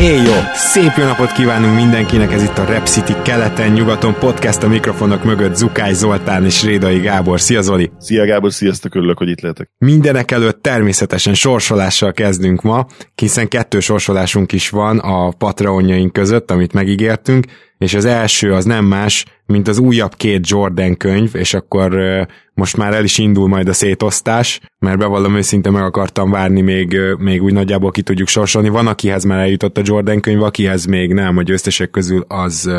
Éjjó! Szép jó napot kívánunk mindenkinek, ez itt a Rep City keleten-nyugaton podcast a mikrofonok mögött Zukály Zoltán és Rédai Gábor. Szia Zoli! Szia Gábor, sziasztok, örülök, hogy itt lehetek. Mindenek előtt természetesen sorsolással kezdünk ma, hiszen kettő sorsolásunk is van a Patreonjaink között, amit megígértünk, és az első az nem más, mint az újabb két Jordan könyv, és akkor most már el is indul majd a szétosztás, mert bevallom őszinte meg akartam várni, még, még úgy nagyjából ki tudjuk sorsolni. Van, akihez már eljutott a Jordan könyv, akihez még nem, a győztesek közül az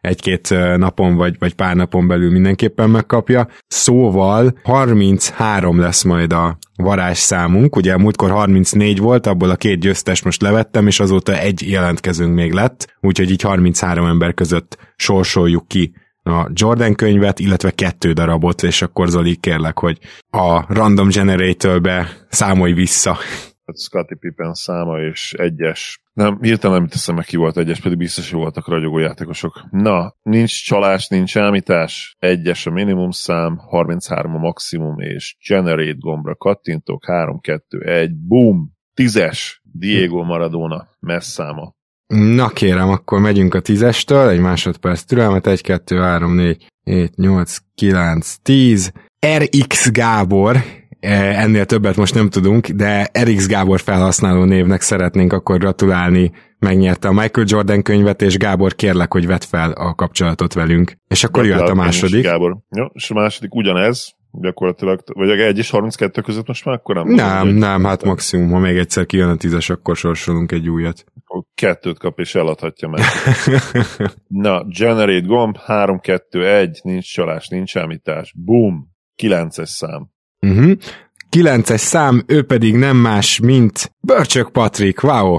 egy-két napon vagy, vagy pár napon belül mindenképpen megkapja. Szóval 33 lesz majd a varázs számunk, ugye múltkor 34 volt, abból a két győztes most levettem, és azóta egy jelentkezünk még lett, úgyhogy így 33 ember között sorsoljuk ki a Jordan könyvet, illetve kettő darabot, és akkor Zoli kérlek, hogy a Random Generator-be számolj vissza. Hát Scottie Pippen száma és egyes. Nem, hirtelen nem teszem meg ki volt egyes, pedig biztos, hogy voltak ragyogó játékosok. Na, nincs csalás, nincs ámítás, egyes a minimum szám, 33 a maximum, és generate gombra kattintok, 3, 2, 1, boom, tízes, Diego Maradona, messzáma. Na kérem, akkor megyünk a tízestől, egy másodperc türelmet, 1, 2, 3, 4, 7, 8, 9, 10. RX Gábor, e, ennél többet most nem tudunk, de RX Gábor felhasználó névnek szeretnénk akkor gratulálni. Megnyerte a Michael Jordan könyvet, és Gábor kérlek, hogy vedd fel a kapcsolatot velünk. És akkor jöhet a második. Gábor. Jó, és a második ugyanez, gyakorlatilag, vagy a 1 és 32 között most már akkor nem? Nem, nem, nem hát maximum, ha még egyszer kijön a tízes, akkor sorsolunk egy újat. Kettőt kap és eladhatja meg. Na, generate gomb, 3, 2, 1, nincs csalás, nincs említás. Boom, 9-es szám. Uh-huh. 9-es szám, ő pedig nem más, mint Börcsök Patrik, wow!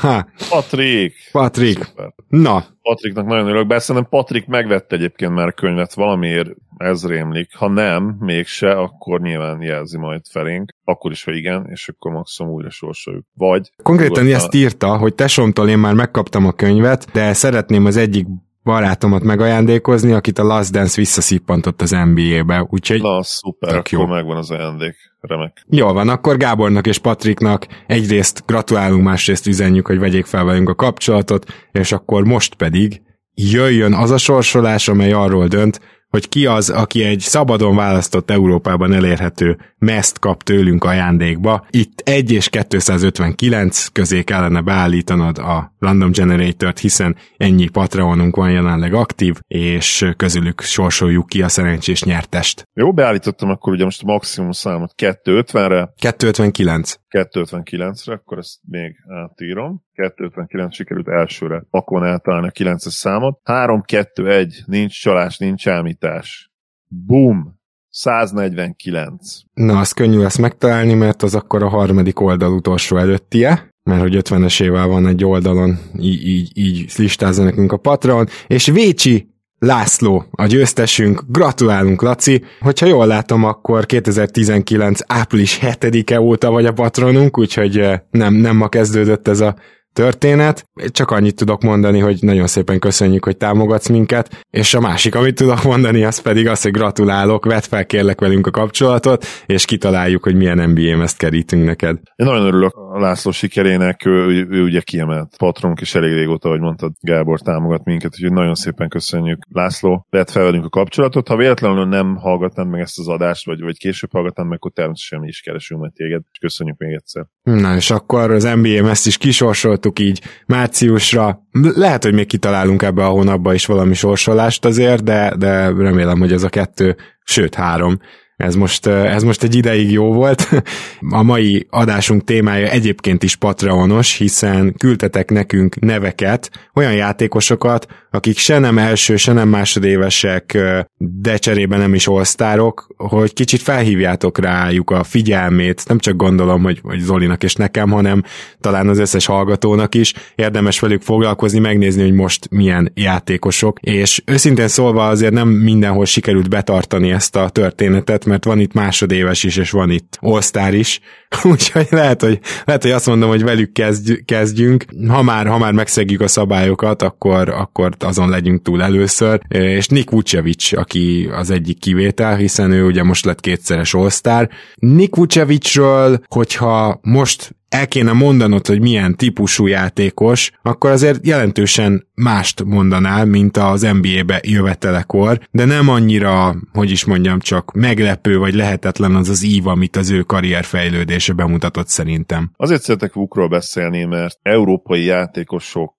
Patrik! Patrik, Szuper. na. Patriknak nagyon örülök, bár szerintem Patrik megvette egyébként már a könyvet, valamiért ez rémlik. Ha nem, mégse, akkor nyilván jelzi majd felénk. Akkor is, ha igen, és akkor maximum újra sorsoljuk. Vagy... Konkrétan ezt írta, hogy tesomtól én már megkaptam a könyvet, de szeretném az egyik barátomat megajándékozni, akit a Last Dance visszaszippantott az NBA-be, úgyhogy... Na, szuper, akkor jó. megvan az ajándék, remek. Jó van, akkor Gábornak és Patriknak egyrészt gratulálunk, másrészt üzenjük, hogy vegyék fel velünk a kapcsolatot, és akkor most pedig jöjjön az a sorsolás, amely arról dönt, hogy ki az, aki egy szabadon választott Európában elérhető meszt kap tőlünk ajándékba. Itt 1 és 259 közé kellene beállítanod a Random Generator-t, hiszen ennyi Patreonunk van jelenleg aktív, és közülük sorsoljuk ki a szerencsés nyertest. Jó, beállítottam akkor ugye most a maximum számot 250-re. 259. 259-re, akkor ezt még átírom. 259 sikerült elsőre pakon eltalálni a 9-es számot. 3-2-1, nincs csalás, nincs ámítás. Boom! 149. Na, az könnyű lesz megtalálni, mert az akkor a harmadik oldal utolsó előttie mert hogy 50-esével van egy oldalon, így, így, így listázza nekünk a Patreon, és Vécsi László, a győztesünk. Gratulálunk, Laci! Hogyha jól látom, akkor 2019. április 7-e óta vagy a patronunk, úgyhogy eh, nem, nem ma kezdődött ez a történet. Csak annyit tudok mondani, hogy nagyon szépen köszönjük, hogy támogatsz minket, és a másik, amit tudok mondani, az pedig az, hogy gratulálok, vedd fel kérlek velünk a kapcsolatot, és kitaláljuk, hogy milyen NBA ezt kerítünk neked. Én nagyon örülök a László sikerének, ő, ő, ő ugye kiemelt patronk, és elég régóta, ahogy mondtad, Gábor támogat minket, úgyhogy nagyon szépen köszönjük. László, vedd fel velünk a kapcsolatot. Ha véletlenül nem hallgatnád meg ezt az adást, vagy, vagy később hallgatnád meg, akkor természetesen mi is keresünk majd téged, és köszönjük még egyszer. Na, és akkor az NBA ezt is kisorsolt javasoltuk így márciusra. Lehet, hogy még kitalálunk ebbe a hónapba is valami sorsolást azért, de, de remélem, hogy ez a kettő, sőt három ez most, ez most egy ideig jó volt. A mai adásunk témája egyébként is Patreonos, hiszen küldtetek nekünk neveket, olyan játékosokat, akik se nem első, se nem másodévesek, de cserében nem is olsztárok, hogy kicsit felhívjátok rájuk a figyelmét, nem csak gondolom, hogy, hogy Zolinak és nekem, hanem talán az összes hallgatónak is. Érdemes velük foglalkozni, megnézni, hogy most milyen játékosok, és őszintén szólva azért nem mindenhol sikerült betartani ezt a történetet, mert van itt másodéves is, és van itt all is, úgyhogy lehet, hogy, lehet, hogy azt mondom, hogy velük kezd, kezdjünk. Ha már, ha már megszegjük a szabályokat, akkor, akkor azon legyünk túl először, és Nick Vucevic, aki az egyik kivétel, hiszen ő ugye most lett kétszeres all Nick Vucevicről, hogyha most el kéne mondanod, hogy milyen típusú játékos, akkor azért jelentősen mást mondanál, mint az NBA-be jövetelekor, de nem annyira, hogy is mondjam, csak meglepő vagy lehetetlen az az ív, amit az ő karrierfejlődése bemutatott szerintem. Azért szeretek Vukról beszélni, mert európai játékosok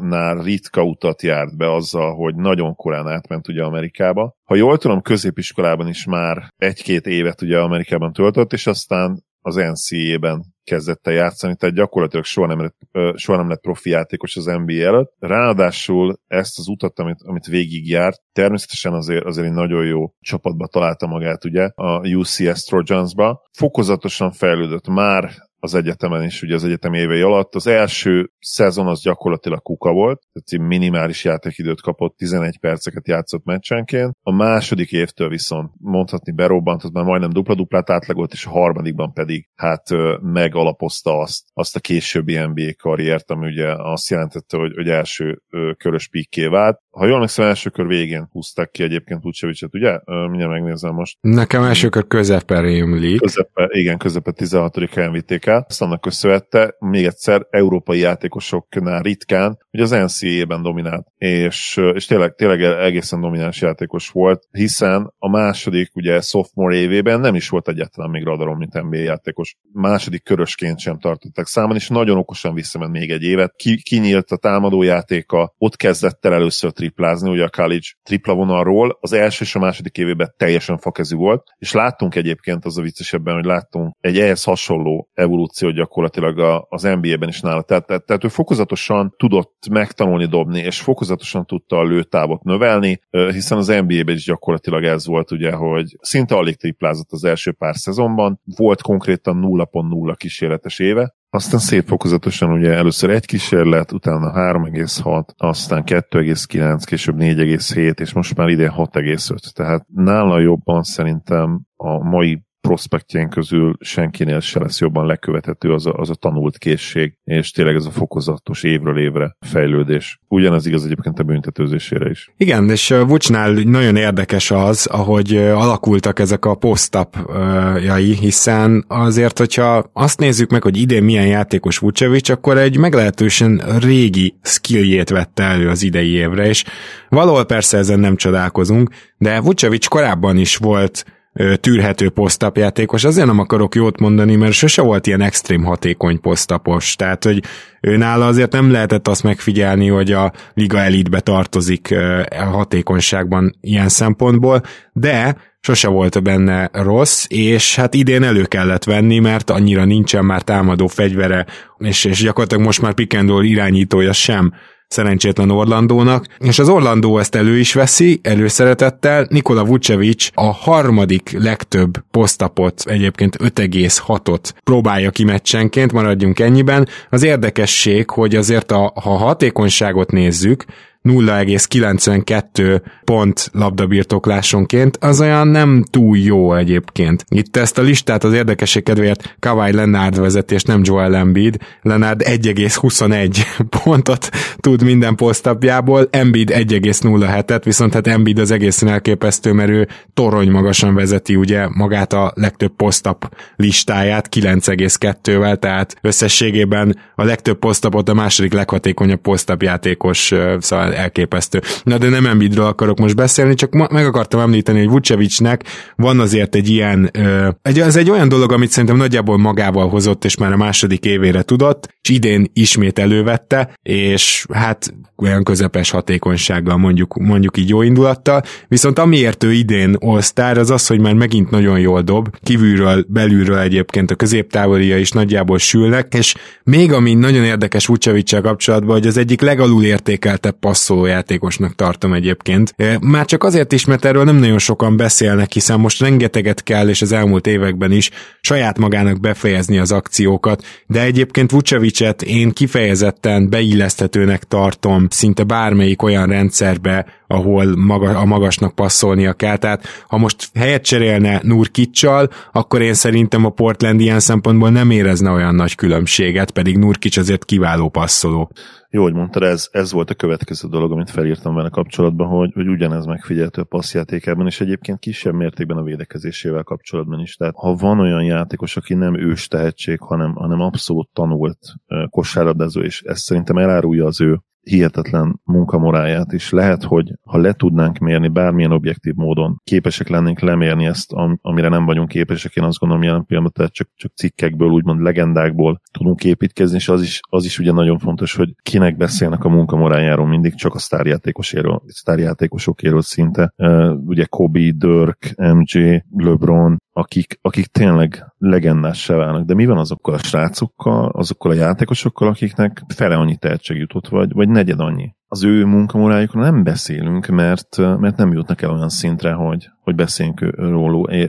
nál ritka utat járt be azzal, hogy nagyon korán átment ugye Amerikába. Ha jól tudom, középiskolában is már egy-két évet ugye Amerikában töltött, és aztán az NCAA-ben kezdett el játszani, tehát gyakorlatilag soha nem lett, soha nem lett profi játékos az NBA előtt. Ráadásul ezt az utat, amit, amit végigjárt, természetesen azért, azért egy nagyon jó csapatba találta magát, ugye, a UCS Trojans-ba. Fokozatosan fejlődött már az egyetemen is, ugye az egyetem évei alatt. Az első szezon az gyakorlatilag kuka volt, tehát minimális játékidőt kapott, 11 perceket játszott meccsenként. A második évtől viszont mondhatni berobbantott, már majdnem dupla-duplát átlagolt, és a harmadikban pedig hát megalapozta azt, azt a későbbi NBA karriert, ami ugye azt jelentette, hogy, hogy első körös pikké vált. Ha jól emlékszem, első kör végén húzták ki egyébként Vucevicet, ugye? Mindjárt megnézem most. Nekem első kör közepe rémlik. Közepe, igen, közepe 16. helyen vitték el. Azt annak köszönhette, még egyszer, európai játékosoknál ritkán, hogy az NCAA-ben dominált, és, és tényleg, tényleg egészen domináns játékos volt, hiszen a második, ugye sophomore évében nem is volt egyáltalán még radaron, mint NBA játékos. Második körösként sem tartottak számon, és nagyon okosan visszament még egy évet. Ki, kinyílt a támadójátéka, ott kezdett el először triplázni, ugye a college tripla vonalról, az első és a második évében teljesen fakezű volt, és láttunk egyébként az a viccesebben, hogy láttunk egy ehhez hasonló evolúciót gyakorlatilag az NBA-ben is nála. Tehát, tehát, tehát ő fokozatosan tudott megtanulni dobni, és fokozatosan tudta a lőtávot növelni, hiszen az NBA-ben is gyakorlatilag ez volt ugye, hogy szinte alig triplázott az első pár szezonban, volt konkrétan 0.0 kísérletes éve, aztán szép fokozatosan ugye először egy kísérlet, utána 3,6, aztán 2,9, később 4,7, és most már idén 6,5. Tehát nála jobban szerintem a mai prospektjén közül senkinél se lesz jobban lekövethető az a, az a tanult készség, és tényleg ez a fokozatos évről évre fejlődés. Ugyanez igaz egyébként a büntetőzésére is. Igen, és Vucsnál nagyon érdekes az, ahogy alakultak ezek a posztapjai, hiszen azért, hogyha azt nézzük meg, hogy idén milyen játékos Vucevic, akkor egy meglehetősen régi skilljét vette elő az idei évre, és valahol persze ezen nem csodálkozunk, de Vucevic korábban is volt tűrhető posztapjátékos. Azért nem akarok jót mondani, mert sose volt ilyen extrém hatékony posztapos. Tehát, hogy ő nála azért nem lehetett azt megfigyelni, hogy a liga elitbe tartozik hatékonyságban ilyen szempontból, de sose volt benne rossz, és hát idén elő kellett venni, mert annyira nincsen már támadó fegyvere, és, és gyakorlatilag most már pick irányítója sem szerencsétlen Orlandónak, és az Orlandó ezt elő is veszi, előszeretettel. Nikola Vucevic a harmadik legtöbb posztapot, egyébként 5,6-ot próbálja ki meccsenként, maradjunk ennyiben. Az érdekesség, hogy azért a, ha hatékonyságot nézzük, 0,92 pont labdabirtoklásonként, az olyan nem túl jó egyébként. Itt ezt a listát az érdekesség kedvéért Kawai Leonard vezetés, nem Joel Embiid. Leonard 1,21 pontot tud minden posztapjából, Embiid 1,07-et, viszont hát Embiid az egészen elképesztő, mert ő torony magasan vezeti ugye magát a legtöbb posztap listáját 9,2-vel, tehát összességében a legtöbb posztapot a második leghatékonyabb posztapjátékos, szóval elképesztő. Na de nem Embiidről akarok most beszélni, csak meg akartam említeni, hogy Vucevicnek van azért egy ilyen, egy, ez egy olyan dolog, amit szerintem nagyjából magával hozott, és már a második évére tudott, és idén ismét elővette, és hát olyan közepes hatékonysággal mondjuk, mondjuk így jó indulattal, viszont amiért ő idén all az az, hogy már megint nagyon jól dob, kívülről, belülről egyébként a középtávolia is nagyjából sülnek, és még ami nagyon érdekes Vucevicsel kapcsolatban, hogy az egyik legalul értékeltebb passz passzoló játékosnak tartom egyébként. Már csak azért is, mert erről nem nagyon sokan beszélnek, hiszen most rengeteget kell, és az elmúlt években is saját magának befejezni az akciókat, de egyébként Vucevicet én kifejezetten beilleszthetőnek tartom szinte bármelyik olyan rendszerbe, ahol maga, a magasnak passzolnia kell. Tehát ha most helyet cserélne Nurkicsal, akkor én szerintem a Portland ilyen szempontból nem érezne olyan nagy különbséget, pedig Nurkic azért kiváló passzoló. Jó, hogy mondtad, ez, ez volt a következő dolog, amit felírtam vele kapcsolatban, hogy, hogy ugyanez megfigyelhető a passzjátékában, és egyébként kisebb mértékben a védekezésével kapcsolatban is. Tehát ha van olyan játékos, aki nem ős tehetség, hanem, hanem abszolút tanult kosárlabdázó, és ez szerintem elárulja az ő hihetetlen munkamoráját is. Lehet, hogy ha le tudnánk mérni bármilyen objektív módon, képesek lennénk lemérni ezt, amire nem vagyunk képesek, én azt gondolom jelen pillanatban, tehát csak, csak cikkekből, úgymond legendákból tudunk építkezni, és az is, az is ugye nagyon fontos, hogy kinek beszélnek a munkamorájáról mindig, csak a sztárjátékoséről, sztárjátékosokéről szinte. Uh, ugye Kobe, Dirk, MJ, LeBron, akik, akik tényleg legendássá válnak. De mi van azokkal a srácokkal, azokkal a játékosokkal, akiknek fele annyi tehetség jutott, vagy, vagy negyed annyi? Az ő munkamorájukról nem beszélünk, mert, mert nem jutnak el olyan szintre, hogy, hogy beszéljünk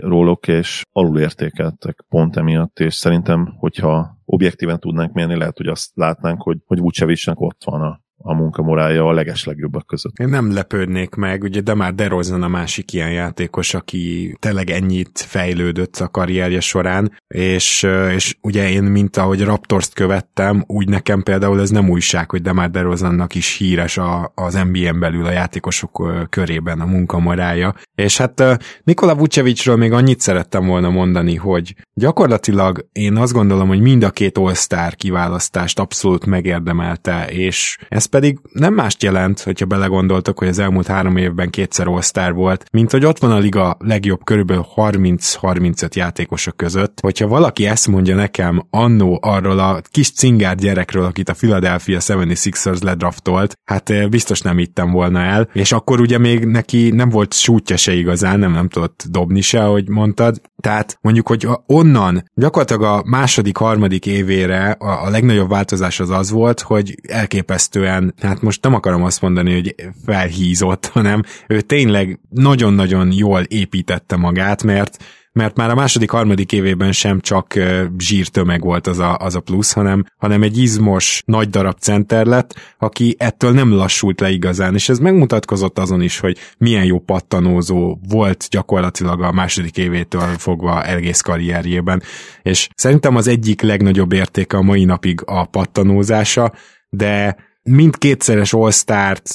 róluk, és alulértékeltek pont emiatt, és szerintem, hogyha objektíven tudnánk mérni, lehet, hogy azt látnánk, hogy, hogy Vucevicnek ott van a, a munkamorája a legeslegjobbak között. Én nem lepődnék meg, ugye de már DeRozan a másik ilyen játékos, aki tényleg ennyit fejlődött a karrierje során, és, és ugye én, mint ahogy Raptors-t követtem, úgy nekem például ez nem újság, hogy Demar DeRozannak is híres a, az NBA-n belül a játékosok körében a munkamorája. És hát Nikola Vucevicről még annyit szerettem volna mondani, hogy gyakorlatilag én azt gondolom, hogy mind a két All-Star kiválasztást abszolút megérdemelte, és ez pedig nem mást jelent, hogyha belegondoltok, hogy az elmúlt három évben kétszer all volt, mint hogy ott van a liga legjobb körülbelül 30-35 játékosok között. Hogyha valaki ezt mondja nekem annó arról a kis cingár gyerekről, akit a Philadelphia 76ers ledraftolt, hát eh, biztos nem ittem volna el, és akkor ugye még neki nem volt sútja se igazán, nem, nem tudott dobni se, ahogy mondtad. Tehát mondjuk, hogy onnan gyakorlatilag a második, harmadik évére a, a legnagyobb változás az az volt, hogy elképesztően hát most nem akarom azt mondani, hogy felhízott, hanem ő tényleg nagyon-nagyon jól építette magát, mert mert már a második, harmadik évében sem csak zsírtömeg volt az a, az a plusz, hanem, hanem egy izmos, nagy darab center lett, aki ettől nem lassult le igazán, és ez megmutatkozott azon is, hogy milyen jó pattanózó volt gyakorlatilag a második évétől fogva egész karrierjében, és szerintem az egyik legnagyobb értéke a mai napig a pattanózása, de mint kétszeres all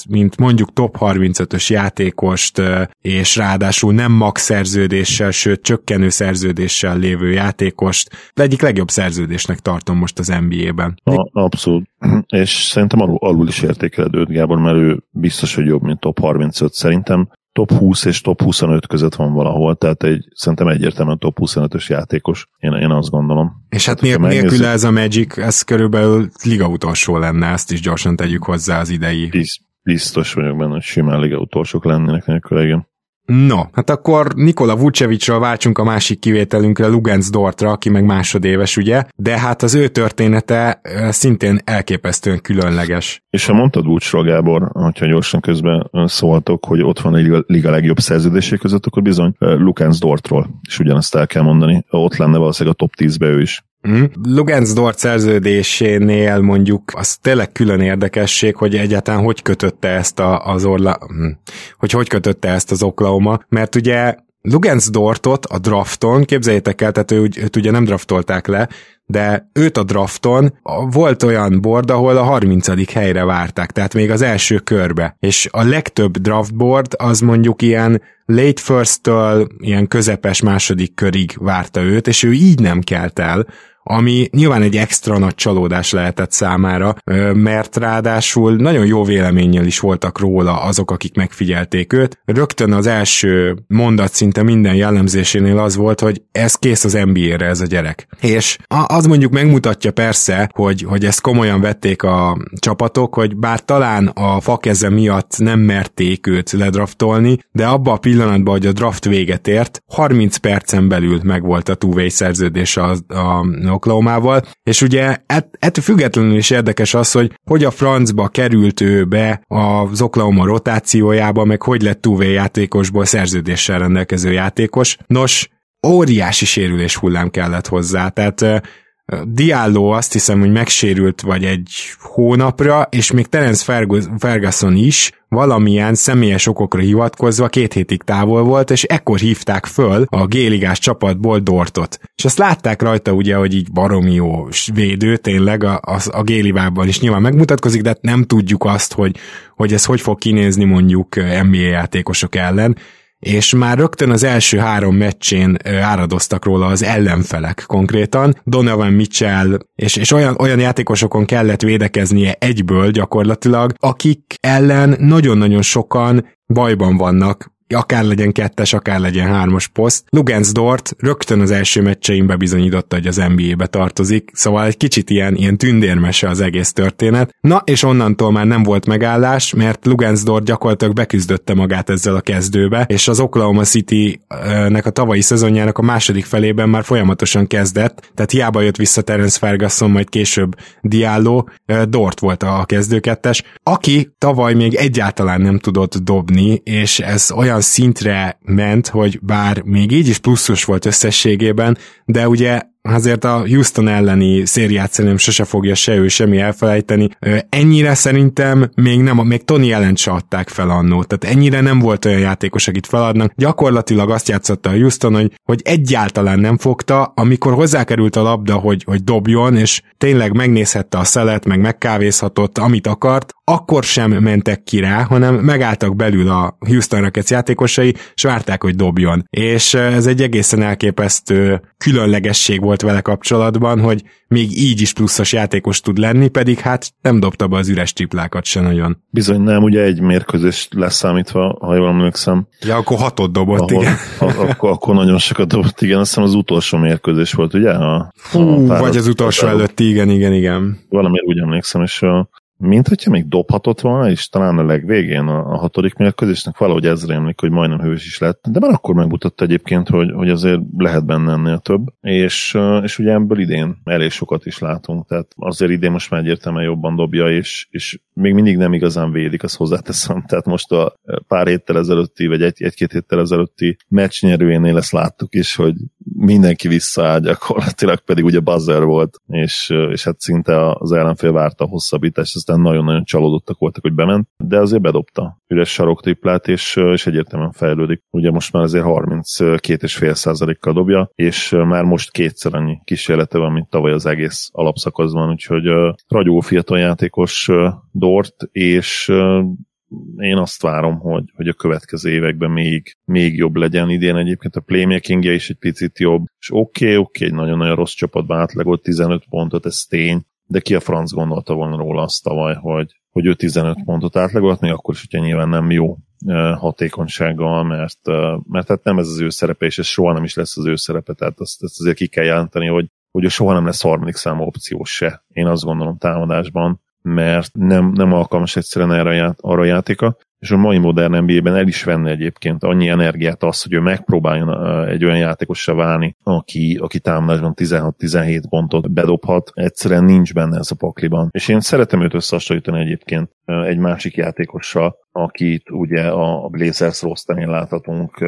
mint mondjuk top 35-ös játékost, és ráadásul nem max szerződéssel, sőt csökkenő szerződéssel lévő játékost, de egyik legjobb szerződésnek tartom most az NBA-ben. A, abszolút. És szerintem alul, alul is értékeled Gábor, mert ő biztos, hogy jobb, mint top 35. Szerintem top 20 és top 25 között van valahol, tehát egy, szerintem egyértelműen top 25-ös játékos, én, én azt gondolom. És hát nélkül nélküle ez a Magic, ez körülbelül liga utolsó lenne, ezt is gyorsan tegyük hozzá az idei. Biztos vagyok benne, hogy simán liga utolsók lennének nélkül, igen. No, hát akkor Nikola Vucevicről váltsunk a másik kivételünkre, Lugens Dortra, aki meg másodéves, ugye? De hát az ő története szintén elképesztően különleges. És ha mondtad Vucsról, Gábor, hogyha gyorsan közben szóltok, hogy ott van a liga, legjobb szerződések között, akkor bizony Lugens Dortról is ugyanezt el kell mondani. Ott lenne valószínűleg a top 10-be ő is. Mm. Lugens Dort szerződésénél mondjuk az tényleg külön érdekesség, hogy egyáltalán hogy kötötte ezt a, az orla, hm, hogy hogy kötötte ezt az Oklahoma, mert ugye Lugens Dortot a drafton, képzeljétek el, tehát ő, őt ugye nem draftolták le, de őt a drafton volt olyan board, ahol a 30. helyre várták, tehát még az első körbe. És a legtöbb draft board az mondjuk ilyen late first-től ilyen közepes második körig várta őt, és ő így nem kelt el, ami nyilván egy extra nagy csalódás lehetett számára, mert ráadásul nagyon jó véleménnyel is voltak róla azok, akik megfigyelték őt. Rögtön az első mondat szinte minden jellemzésénél az volt, hogy ez kész az NBA-re ez a gyerek. És az mondjuk megmutatja persze, hogy, hogy ezt komolyan vették a csapatok, hogy bár talán a fakeze miatt nem merték őt ledraftolni, de abba a pillanatban, hogy a draft véget ért, 30 percen belül megvolt a two szerződés a, a Oklahomával, és ugye ett, ettől függetlenül is érdekes az, hogy hogy a francba került ő be az Oklahoma rotációjába, meg hogy lett túvé játékosból szerződéssel rendelkező játékos. Nos, óriási sérülés hullám kellett hozzá, tehát Diallo azt hiszem, hogy megsérült vagy egy hónapra, és még Terence Ferguson is valamilyen személyes okokra hivatkozva két hétig távol volt, és ekkor hívták föl a géligás csapatból Dortot. És azt látták rajta ugye, hogy így baromi jó védő, tényleg a, a, a gélibában is nyilván megmutatkozik, de nem tudjuk azt, hogy, hogy ez hogy fog kinézni mondjuk NBA játékosok ellen, és már rögtön az első három meccsén áradoztak róla az ellenfelek konkrétan. Donovan Mitchell, és, és olyan, olyan játékosokon kellett védekeznie egyből gyakorlatilag, akik ellen nagyon-nagyon sokan bajban vannak, akár legyen kettes, akár legyen hármas poszt. Lugens Dort rögtön az első meccsein bebizonyította, hogy az NBA-be tartozik, szóval egy kicsit ilyen, ilyen tündérmese az egész történet. Na, és onnantól már nem volt megállás, mert Lugens Dort gyakorlatilag beküzdötte magát ezzel a kezdőbe, és az Oklahoma City-nek a tavalyi szezonjának a második felében már folyamatosan kezdett, tehát hiába jött vissza Terence Ferguson, majd később Diallo, Dort volt a kezdőkettes, aki tavaly még egyáltalán nem tudott dobni, és ez olyan szintre ment, hogy bár még így is pluszos volt összességében, de ugye azért a Houston elleni szériát szerintem sose fogja se ő semmi elfelejteni. Ennyire szerintem még nem, még Tony ellen se adták fel annó, tehát ennyire nem volt olyan játékos, akit feladnak. Gyakorlatilag azt játszotta a Houston, hogy, hogy egyáltalán nem fogta, amikor hozzákerült a labda, hogy, hogy dobjon, és tényleg megnézhette a szelet, meg megkávézhatott, amit akart, akkor sem mentek ki rá, hanem megálltak belül a Houston Rockets játékosai, és várták, hogy dobjon. És ez egy egészen elképesztő különlegesség volt vele kapcsolatban, hogy még így is pluszos játékos tud lenni, pedig hát nem dobta be az üres triplákat se nagyon. Bizony nem, ugye egy mérkőzés leszámítva, ha jól emlékszem. Ja, akkor hatot dobott, ahol, igen. A, akkor, akkor nagyon sokat dobott, igen, azt hiszem az utolsó mérkőzés volt, ugye? A, Hú, a vagy az utolsó előtti, igen, igen, igen. Valamiért úgy emlékszem, és a, mint hogyha még dobhatott volna, és talán a legvégén a, a hatodik mérkőzésnek valahogy ez rémlik, hogy majdnem hős is lett. De már akkor megmutatta egyébként, hogy, hogy azért lehet benne ennél több, és, és ugye ebből idén elég sokat is látunk, tehát azért idén most már egyértelműen jobban dobja, és, és még mindig nem igazán védik, azt hozzáteszem. Tehát most a pár héttel ezelőtti, vagy egy, egy-két héttel ezelőtti meccsnyerőjénél ezt láttuk is, hogy mindenki visszaáll gyakorlatilag, pedig ugye buzzer volt, és, és hát szinte az ellenfél várta a hosszabbítást, aztán nagyon-nagyon csalódottak voltak, hogy bement, de azért bedobta üres saroktriplát, és, és egyértelműen fejlődik. Ugye most már azért 32,5%-kal dobja, és már most kétszer annyi kísérlete van, mint tavaly az egész alapszakaszban, úgyhogy uh, ragyó fiatal játékos Dort, és én azt várom, hogy, hogy a következő években még, még jobb legyen. Idén egyébként a playmakingje is egy picit jobb, és oké, okay, oké, okay, egy nagyon-nagyon rossz csapatban átlagolt 15 pontot, ez tény, de ki a franc gondolta volna róla azt tavaly, hogy, hogy ő 15 pontot átlagolt, még akkor is, hogyha nyilván nem jó hatékonysággal, mert, mert hát nem ez az ő szerepe, és ez soha nem is lesz az ő szerepe, tehát azt, azt azért ki kell jelenteni, hogy, hogy ő soha nem lesz harmadik számú opció se. Én azt gondolom támadásban, mert nem, nem alkalmas egyszerűen erre, arra a játéka, és a mai modern NBA-ben el is venne egyébként annyi energiát az, hogy ő megpróbáljon egy olyan játékossá válni, aki, aki támadásban 16-17 pontot bedobhat. Egyszerűen nincs benne ez a pakliban. És én szeretem őt összehasonlítani egyébként egy másik játékossal, akit ugye a Blazers rosterén láthatunk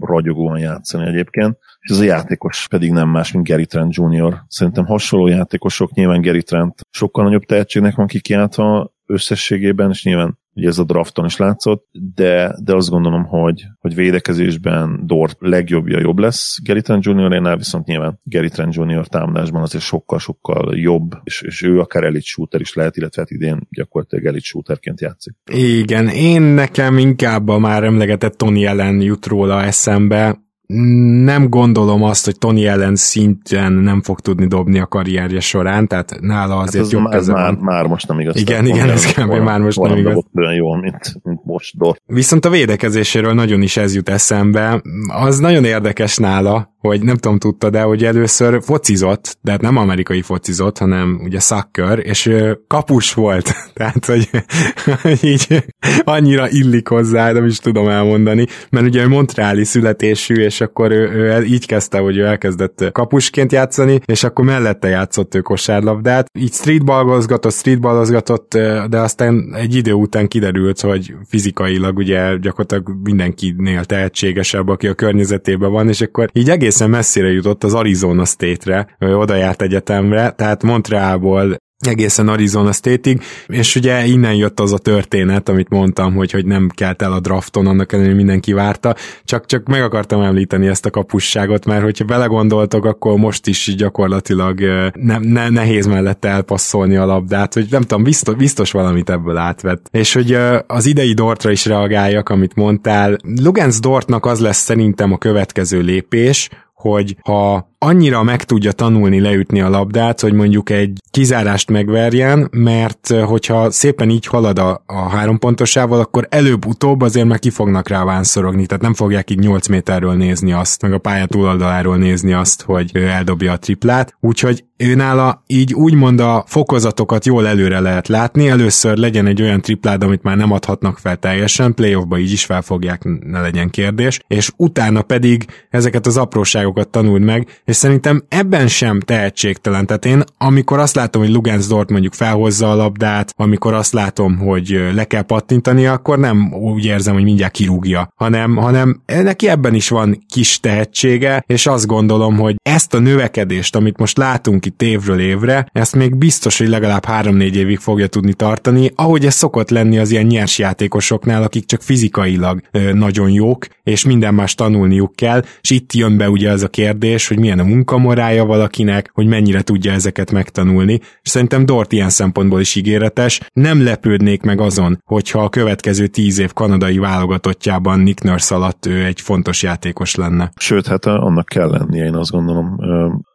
ragyogóan játszani egyébként, és ez a játékos pedig nem más, mint Gary Trent Jr. Szerintem hasonló játékosok, nyilván Gary Trent sokkal nagyobb tehetségnek van kikiáltva összességében, és nyilván ugye ez a drafton is látszott, de, de azt gondolom, hogy, hogy védekezésben Dort legjobbja jobb lesz Gary Trent Jr. viszont nyilván Gary Trent Jr. támadásban azért sokkal-sokkal jobb, és, és ő akár elit shooter is lehet, illetve hát idén gyakorlatilag elit shooterként játszik. Igen, én nekem inkább a már emlegetett Tony ellen jut róla eszembe, nem gondolom azt, hogy Tony ellen szintén nem fog tudni dobni a karrierje során, tehát nála azért hát jobb keze már, már most nem igaz. Igen, igen, ez kb. már most nem igaz. Olyan jól, mint, mint most Dort. Viszont a védekezéséről nagyon is ez jut eszembe. Az nagyon érdekes nála, hogy nem tudom, tudta, de hogy először focizott, de hát nem amerikai focizott, hanem ugye soccer, és kapus volt, tehát, hogy, így annyira illik hozzá, nem is tudom elmondani, mert ugye Montreali születésű, és akkor ő, ő így kezdte, hogy ő elkezdett kapusként játszani, és akkor mellette játszott ő kosárlabdát, így streetballozgatott, streetballozgatott, de aztán egy idő után kiderült, hogy fizikailag ugye gyakorlatilag mindenkinél tehetségesebb, aki a környezetében van, és akkor így egészen messzire jutott az Arizona State-re, oda járt egyetemre, tehát Montrealból egészen Arizona State-ig, és ugye innen jött az a történet, amit mondtam, hogy, hogy nem kelt el a drafton, annak ellenére mindenki várta, csak, csak meg akartam említeni ezt a kapusságot, mert hogyha belegondoltok, akkor most is gyakorlatilag ne, ne, nehéz mellett elpasszolni a labdát, hogy nem tudom, biztos, biztos valamit ebből átvett. És hogy az idei Dortra is reagáljak, amit mondtál, Lugens Dortnak az lesz szerintem a következő lépés, hogy ha annyira meg tudja tanulni leütni a labdát, hogy mondjuk egy kizárást megverjen, mert hogyha szépen így halad a, a három pontosával, akkor előbb-utóbb azért meg ki fognak rá vánszorogni, tehát nem fogják így 8 méterről nézni azt, meg a pálya túloldaláról nézni azt, hogy ő eldobja a triplát, úgyhogy őnála így úgymond a fokozatokat jól előre lehet látni, először legyen egy olyan triplád, amit már nem adhatnak fel teljesen, playoffba így is felfogják, ne legyen kérdés, és utána pedig ezeket az apróságokat tanuld meg, és szerintem ebben sem tehetségtelen. Tehát én, amikor azt látom, hogy Lugens Dort mondjuk felhozza a labdát, amikor azt látom, hogy le kell pattintani, akkor nem úgy érzem, hogy mindjárt kirúgja, hanem, hanem neki ebben is van kis tehetsége, és azt gondolom, hogy ezt a növekedést, amit most látunk itt évről évre, ezt még biztos, hogy legalább 3-4 évig fogja tudni tartani, ahogy ez szokott lenni az ilyen nyers játékosoknál, akik csak fizikailag nagyon jók, és minden más tanulniuk kell, és itt jön be ugye az a kérdés, hogy milyen a munkamorája valakinek, hogy mennyire tudja ezeket megtanulni, és szerintem Dort ilyen szempontból is ígéretes. Nem lepődnék meg azon, hogyha a következő tíz év kanadai válogatottjában Nick Nurse alatt ő egy fontos játékos lenne. Sőt, hát annak kell lennie, én azt gondolom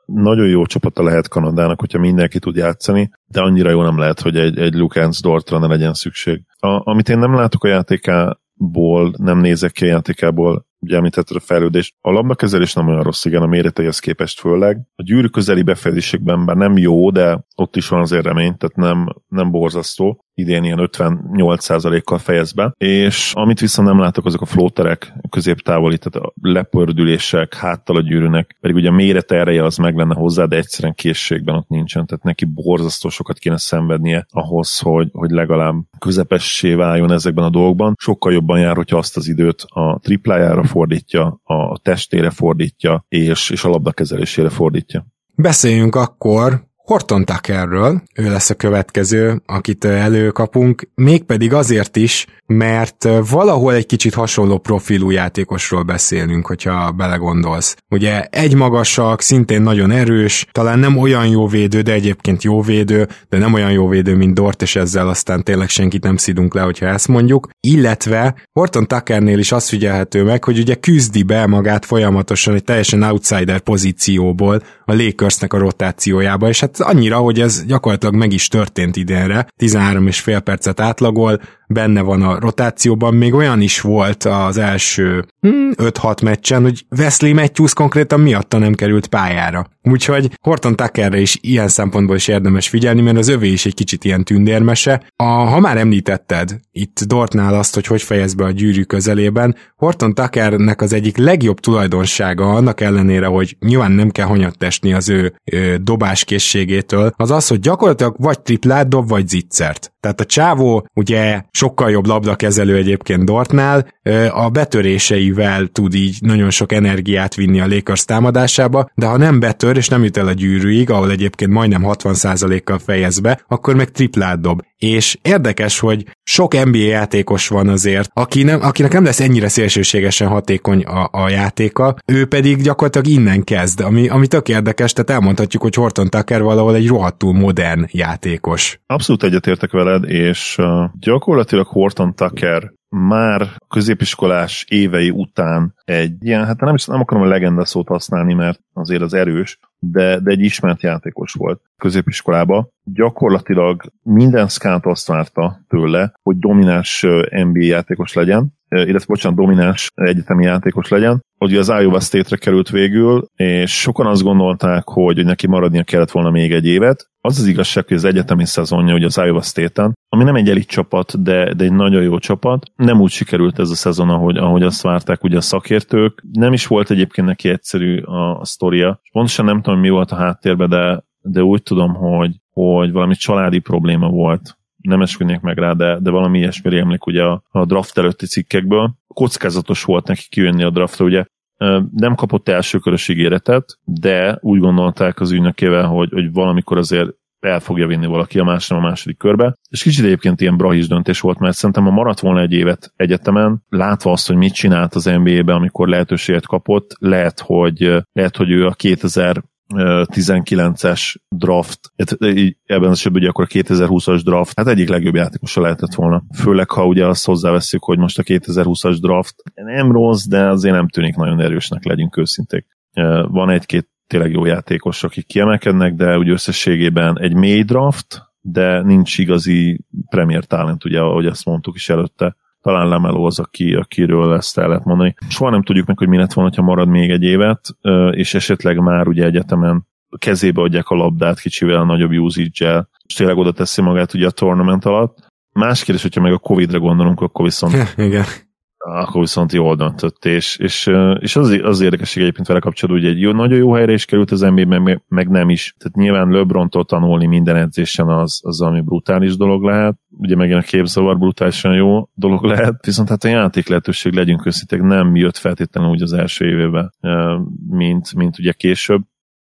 nagyon jó csapata lehet Kanadának, hogyha mindenki tud játszani, de annyira jó nem lehet, hogy egy, egy Lukens Dortra ne legyen szükség. A, amit én nem látok a játékából, nem nézek ki a játékából, ugye említetted a fejlődést. A labdakezelés nem olyan rossz, igen, a méreteihez képest főleg. A gyűrű közeli befejezésekben bár nem jó, de ott is van azért remény, tehát nem, nem borzasztó idén ilyen 58%-kal fejez be, és amit viszont nem látok, azok a flóterek középtávoli, tehát a lepördülések háttal a gyűrűnek, pedig ugye a méret ereje az meg lenne hozzá, de egyszerűen készségben ott nincsen, tehát neki borzasztó sokat kéne szenvednie ahhoz, hogy, hogy legalább közepessé váljon ezekben a dolgokban. Sokkal jobban jár, hogyha azt az időt a triplájára fordítja, a testére fordítja, és, és a labdakezelésére fordítja. Beszéljünk akkor Horton Tuckerről, ő lesz a következő, akit előkapunk, mégpedig azért is, mert valahol egy kicsit hasonló profilú játékosról beszélünk, hogyha belegondolsz. Ugye egy magasak, szintén nagyon erős, talán nem olyan jó védő, de egyébként jó védő, de nem olyan jó védő, mint Dort, és ezzel aztán tényleg senkit nem szidunk le, hogyha ezt mondjuk. Illetve Horton Tuckernél is azt figyelhető meg, hogy ugye küzdi be magát folyamatosan egy teljesen outsider pozícióból a Lakersnek a rotációjába, és hát annyira, hogy ez gyakorlatilag meg is történt idénre, 13 és percet átlagol, benne van a rotációban, még olyan is volt az első 5-6 hmm, meccsen, hogy Wesley Matthews konkrétan miatta nem került pályára. Úgyhogy Horton Tuckerre is ilyen szempontból is érdemes figyelni, mert az övé is egy kicsit ilyen tündérmese. A, ha már említetted itt Dortnál azt, hogy hogy fejez be a gyűrű közelében, Horton Tuckernek az egyik legjobb tulajdonsága annak ellenére, hogy nyilván nem kell hanyattesni az ő, ő dobáskészségétől, az az, hogy gyakorlatilag vagy triplát dob, vagy zicsert. Tehát a csávó ugye sokkal jobb labdakezelő egyébként Dortnál, a betöréseivel tud így nagyon sok energiát vinni a Lakers támadásába, de ha nem betör és nem jut el a gyűrűig, ahol egyébként majdnem 60%-kal fejez be, akkor meg triplát dob. És érdekes, hogy sok NBA játékos van azért, aki nem, akinek nem lesz ennyire szélsőségesen hatékony a, a játéka, ő pedig gyakorlatilag innen kezd, ami, ami tök érdekes, tehát elmondhatjuk, hogy Horton Tucker valahol egy rohadtul modern játékos. Abszolút egyetértek veled, és gyakorlatilag Horton Tucker már középiskolás évei után egy ilyen, hát nem, is, nem akarom a legenda szót használni, mert azért az erős, de, de egy ismert játékos volt. Középiskolába, gyakorlatilag minden scout azt várta tőle, hogy domináns NBA játékos legyen, illetve bocsánat, domináns egyetemi játékos legyen, hogy az Iowa State-re került végül, és sokan azt gondolták, hogy neki maradnia kellett volna még egy évet. Az az igazság, hogy az egyetemi szezonja ugye az Iowa State-en, ami nem egy elit csapat, de, de egy nagyon jó csapat, nem úgy sikerült ez a szezon, ahogy, ahogy azt várták ugye a szakértők. Nem is volt egyébként neki egyszerű a, a sztoria. Pontosan nem tudom, mi volt a háttérben, de, de úgy tudom, hogy, hogy valami családi probléma volt nem esküdnék meg rá, de, de valami ilyesmi emlék ugye a, a draft előtti cikkekből. Kockázatos volt neki kijönni a draftra, ugye nem kapott elsőkörös ígéretet, de úgy gondolták az ügynökével, hogy, hogy valamikor azért el fogja vinni valaki a másra a második körbe. És kicsit egyébként ilyen brahis döntés volt, mert szerintem ha maradt volna egy évet egyetemen, látva azt, hogy mit csinált az NBA-be, amikor lehetőséget kapott, lehet, hogy, lehet, hogy ő a 2000 19-es draft, ebben az esetben ugye akkor a 2020-as draft, hát egyik legjobb játékosa lehetett volna. Főleg, ha ugye azt hozzáveszünk, hogy most a 2020-as draft nem rossz, de azért nem tűnik nagyon erősnek, legyünk őszinték. Van egy-két tényleg jó játékos, akik kiemelkednek, de úgy összességében egy mély draft, de nincs igazi premier talent, ugye, ahogy azt mondtuk is előtte talán Lemeló az, aki, akiről ezt el lehet mondani. Soha nem tudjuk meg, hogy mi lett volna, ha marad még egy évet, és esetleg már ugye egyetemen kezébe adják a labdát kicsivel a nagyobb usage és tényleg oda teszi magát ugye a tournament alatt. Más kérdés, hogyha meg a Covid-re gondolunk, akkor viszont Igen akkor viszont jól döntött, és, és, és az, az érdekesség egyébként vele kapcsolatban, hogy egy jó, nagyon jó helyre is került az nba meg, meg nem is. Tehát nyilván LeBrontól tanulni minden edzésen az, az ami brutális dolog lehet, ugye megint a képzavar brutálisan jó dolog lehet, viszont hát a játék lehetőség legyünk összitek nem jött feltétlenül úgy az első évében, mint, mint ugye később,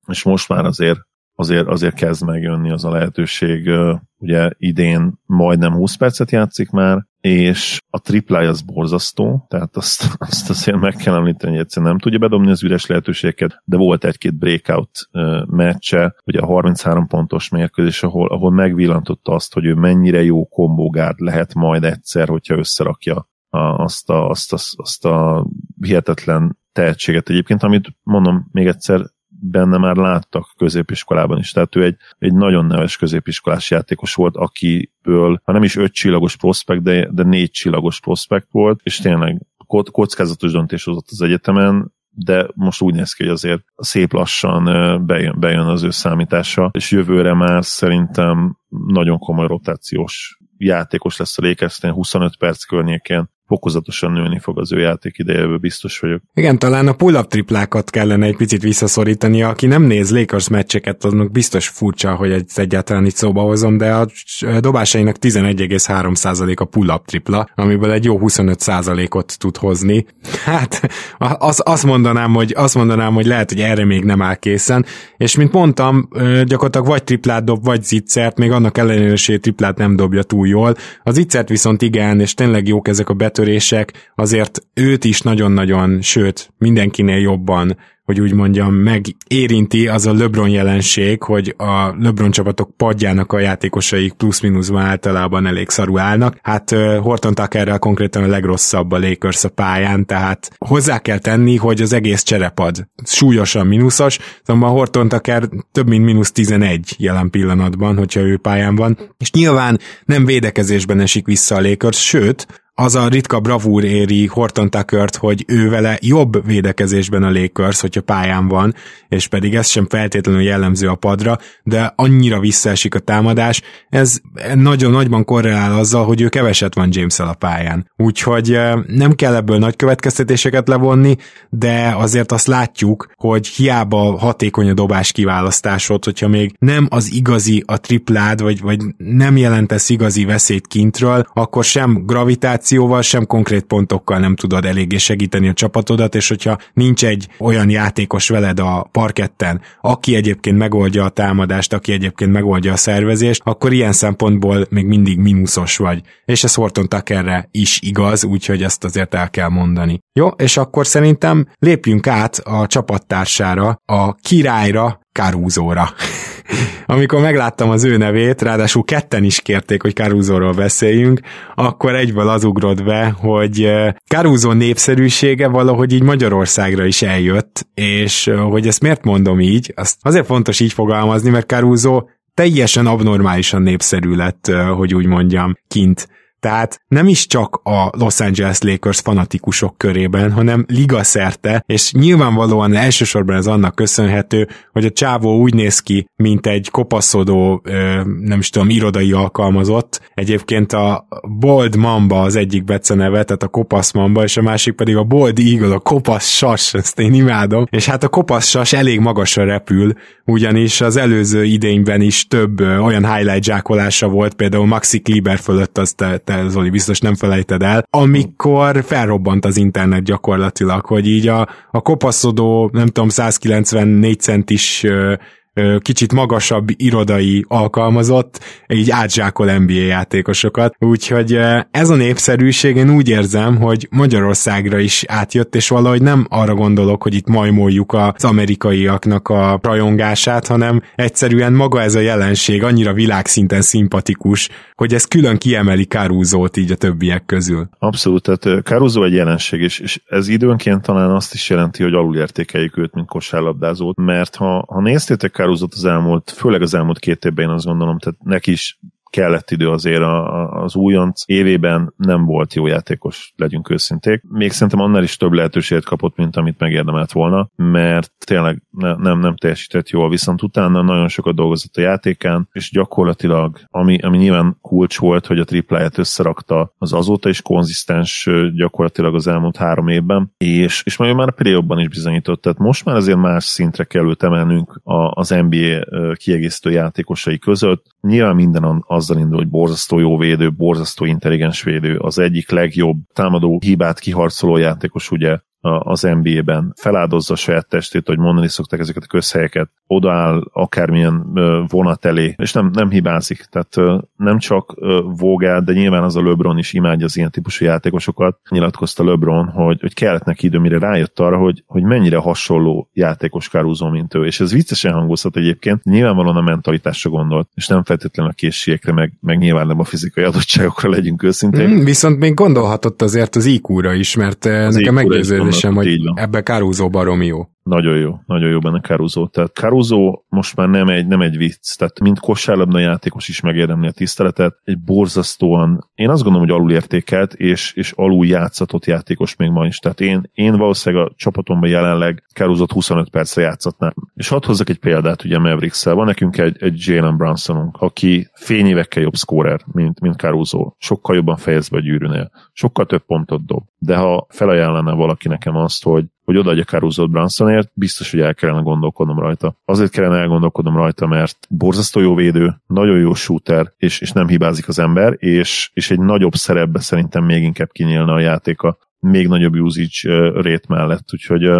és most már azért azért, azért kezd megjönni az a lehetőség, ugye idén majdnem 20 percet játszik már, és a triplája az borzasztó, tehát azt, azt azért meg kell említeni, hogy egyszerűen nem tudja bedobni az üres lehetőségeket, de volt egy-két breakout meccse, ugye a 33 pontos mérkőzés, ahol, ahol megvillantotta azt, hogy ő mennyire jó kombogárd lehet majd egyszer, hogyha összerakja a, azt, a, azt, a, azt a hihetetlen tehetséget. Egyébként, amit mondom még egyszer, benne már láttak középiskolában is. Tehát ő egy, egy nagyon neves középiskolás játékos volt, akiből, ha nem is öt csillagos prospekt, de, de négy csillagos prospekt volt, és tényleg kockázatos döntés hozott az egyetemen, de most úgy néz ki, hogy azért szép lassan bejön, bejön az ő számítása, és jövőre már szerintem nagyon komoly rotációs játékos lesz a Lakers 25 perc környékén fokozatosan nőni fog az ő játék idejéből, biztos vagyok. Igen, talán a pull-up triplákat kellene egy picit visszaszorítani. Aki nem néz Lakers meccseket, aznak biztos furcsa, hogy egy egyáltalán itt szóba hozom, de a dobásainak 11,3% a pull-up tripla, amiből egy jó 25%-ot tud hozni. Hát az, azt, mondanám, hogy, azt mondanám, hogy lehet, hogy erre még nem áll készen, és mint mondtam, gyakorlatilag vagy triplát dob, vagy zicsert, még annak ellenére, hogy triplát nem dobja túl jól. Az zicsert viszont igen, és tényleg jók ezek a bet betörések azért őt is nagyon-nagyon, sőt, mindenkinél jobban hogy úgy mondjam, megérinti az a LeBron jelenség, hogy a LeBron csapatok padjának a játékosaik plusz-minuszban általában elég szarú állnak. Hát Horton Tuckerrel konkrétan a legrosszabb a Lakers a pályán, tehát hozzá kell tenni, hogy az egész cserepad súlyosan mínuszos, szóval Horton Tucker több mint mínusz 11 jelen pillanatban, hogyha ő pályán van, és nyilván nem védekezésben esik vissza a Lakers, sőt, az a ritka bravúr éri Horton Tuckert, hogy ő vele jobb védekezésben a Lakers, hogyha pályán van, és pedig ez sem feltétlenül jellemző a padra, de annyira visszaesik a támadás, ez nagyon nagyban korrelál azzal, hogy ő keveset van james a pályán. Úgyhogy nem kell ebből nagy következtetéseket levonni, de azért azt látjuk, hogy hiába hatékony a dobás kiválasztásod, hogyha még nem az igazi a triplád, vagy, vagy nem jelentesz igazi veszélyt kintről, akkor sem gravitáció reakcióval, sem konkrét pontokkal nem tudod eléggé segíteni a csapatodat, és hogyha nincs egy olyan játékos veled a parketten, aki egyébként megoldja a támadást, aki egyébként megoldja a szervezést, akkor ilyen szempontból még mindig mínuszos vagy. És ez Horton Tuckerre is igaz, úgyhogy ezt azért el kell mondani. Jó, és akkor szerintem lépjünk át a csapattársára, a királyra, Caruso-ra. Amikor megláttam az ő nevét, ráadásul ketten is kérték, hogy Caruso-ról beszéljünk, akkor egyből az ugrott be, hogy Caruso népszerűsége valahogy így Magyarországra is eljött, és hogy ezt miért mondom így, azt azért fontos így fogalmazni, mert Caruso teljesen abnormálisan népszerű lett, hogy úgy mondjam, kint tehát nem is csak a Los Angeles Lakers fanatikusok körében, hanem liga szerte, és nyilvánvalóan elsősorban ez annak köszönhető, hogy a csávó úgy néz ki, mint egy kopaszodó, nem is tudom, irodai alkalmazott. Egyébként a Bold Mamba az egyik beceneve, tehát a kopasz mamba, és a másik pedig a Bold Eagle, a kopasz sas, ezt én imádom. És hát a kopasz sas elég magasra repül, ugyanis az előző idényben is több olyan highlight zsákolása volt, például Maxi Kleber fölött, azt te, Zoli biztos nem felejted el, amikor felrobbant az internet gyakorlatilag, hogy így a, a kopaszodó, nem tudom, 194 centis kicsit magasabb irodai alkalmazott, így átzsákol NBA játékosokat. Úgyhogy ez a népszerűség, én úgy érzem, hogy Magyarországra is átjött, és valahogy nem arra gondolok, hogy itt majmoljuk az amerikaiaknak a rajongását, hanem egyszerűen maga ez a jelenség annyira világszinten szimpatikus, hogy ez külön kiemeli Kárúzót így a többiek közül. Abszolút, tehát Kárúzó egy jelenség, és, és ez időnként talán azt is jelenti, hogy alulértékeljük őt, mint kosárlabdázót, mert ha, ha néztétek Caruso az elmúlt, főleg az elmúlt két évben én azt gondolom, tehát neki is kellett idő azért a, az újonc évében nem volt jó játékos, legyünk őszinték. Még szerintem annál is több lehetőséget kapott, mint amit megérdemelt volna, mert tényleg ne, nem, nem teljesített jól, viszont utána nagyon sokat dolgozott a játékán, és gyakorlatilag, ami, ami nyilván kulcs volt, hogy a tripláját összerakta, az azóta is konzisztens gyakorlatilag az elmúlt három évben, és, és majd már a is bizonyított, tehát most már azért más szintre kell emelnünk az NBA kiegészítő játékosai között. Nyilván minden azzal indul, hogy borzasztó jó védő, borzasztó intelligens védő, az egyik legjobb támadó hibát kiharcoló játékos ugye az NBA-ben feláldozza a saját testét, hogy mondani szokták ezeket a közhelyeket, odaáll akármilyen vonat elé, és nem, nem hibázik. Tehát nem csak Vogel, de nyilván az a LeBron is imádja az ilyen típusú játékosokat. Nyilatkozta LeBron, hogy, hogy kellett neki idő, mire rájött arra, hogy, hogy mennyire hasonló játékos Caruso, mint ő. És ez viccesen hangozhat egyébként, nyilvánvalóan a mentalitásra gondolt, és nem feltétlenül a készségekre, meg, meg nyilván nem a fizikai adottságokra legyünk őszinték. Mm, viszont még gondolhatott azért az IQ-ra is, mert az nekem meggyőződésem, hogy ebbe Caruso baromi jó. Nagyon jó, nagyon jó benne Caruso. Tehát Caruso most már nem egy, nem egy vicc, tehát mint kosárlabda játékos is megérdemli a tiszteletet, egy borzasztóan, én azt gondolom, hogy alulértékelt és, és alul játszatott játékos még ma is. Tehát én, én valószínűleg a csapatomban jelenleg Caruso 25 percre játszatnám. És hadd hozzak egy példát, ugye mavericks van nekünk egy, egy Jalen Brunsonunk, aki fényévekkel jobb scorer, mint, mint Caruso. Sokkal jobban fejez be a gyűrűnél. Sokkal több pontot dob. De ha felajánlana valaki nekem azt, hogy hogy odaadja Caruso Brunsonért, biztos, hogy el kellene gondolkodnom rajta. Azért kellene elgondolkodnom rajta, mert borzasztó jó védő, nagyon jó shooter, és, és nem hibázik az ember, és, és egy nagyobb szerepbe szerintem még inkább kinyílna a játéka, még nagyobb usage rét mellett, úgyhogy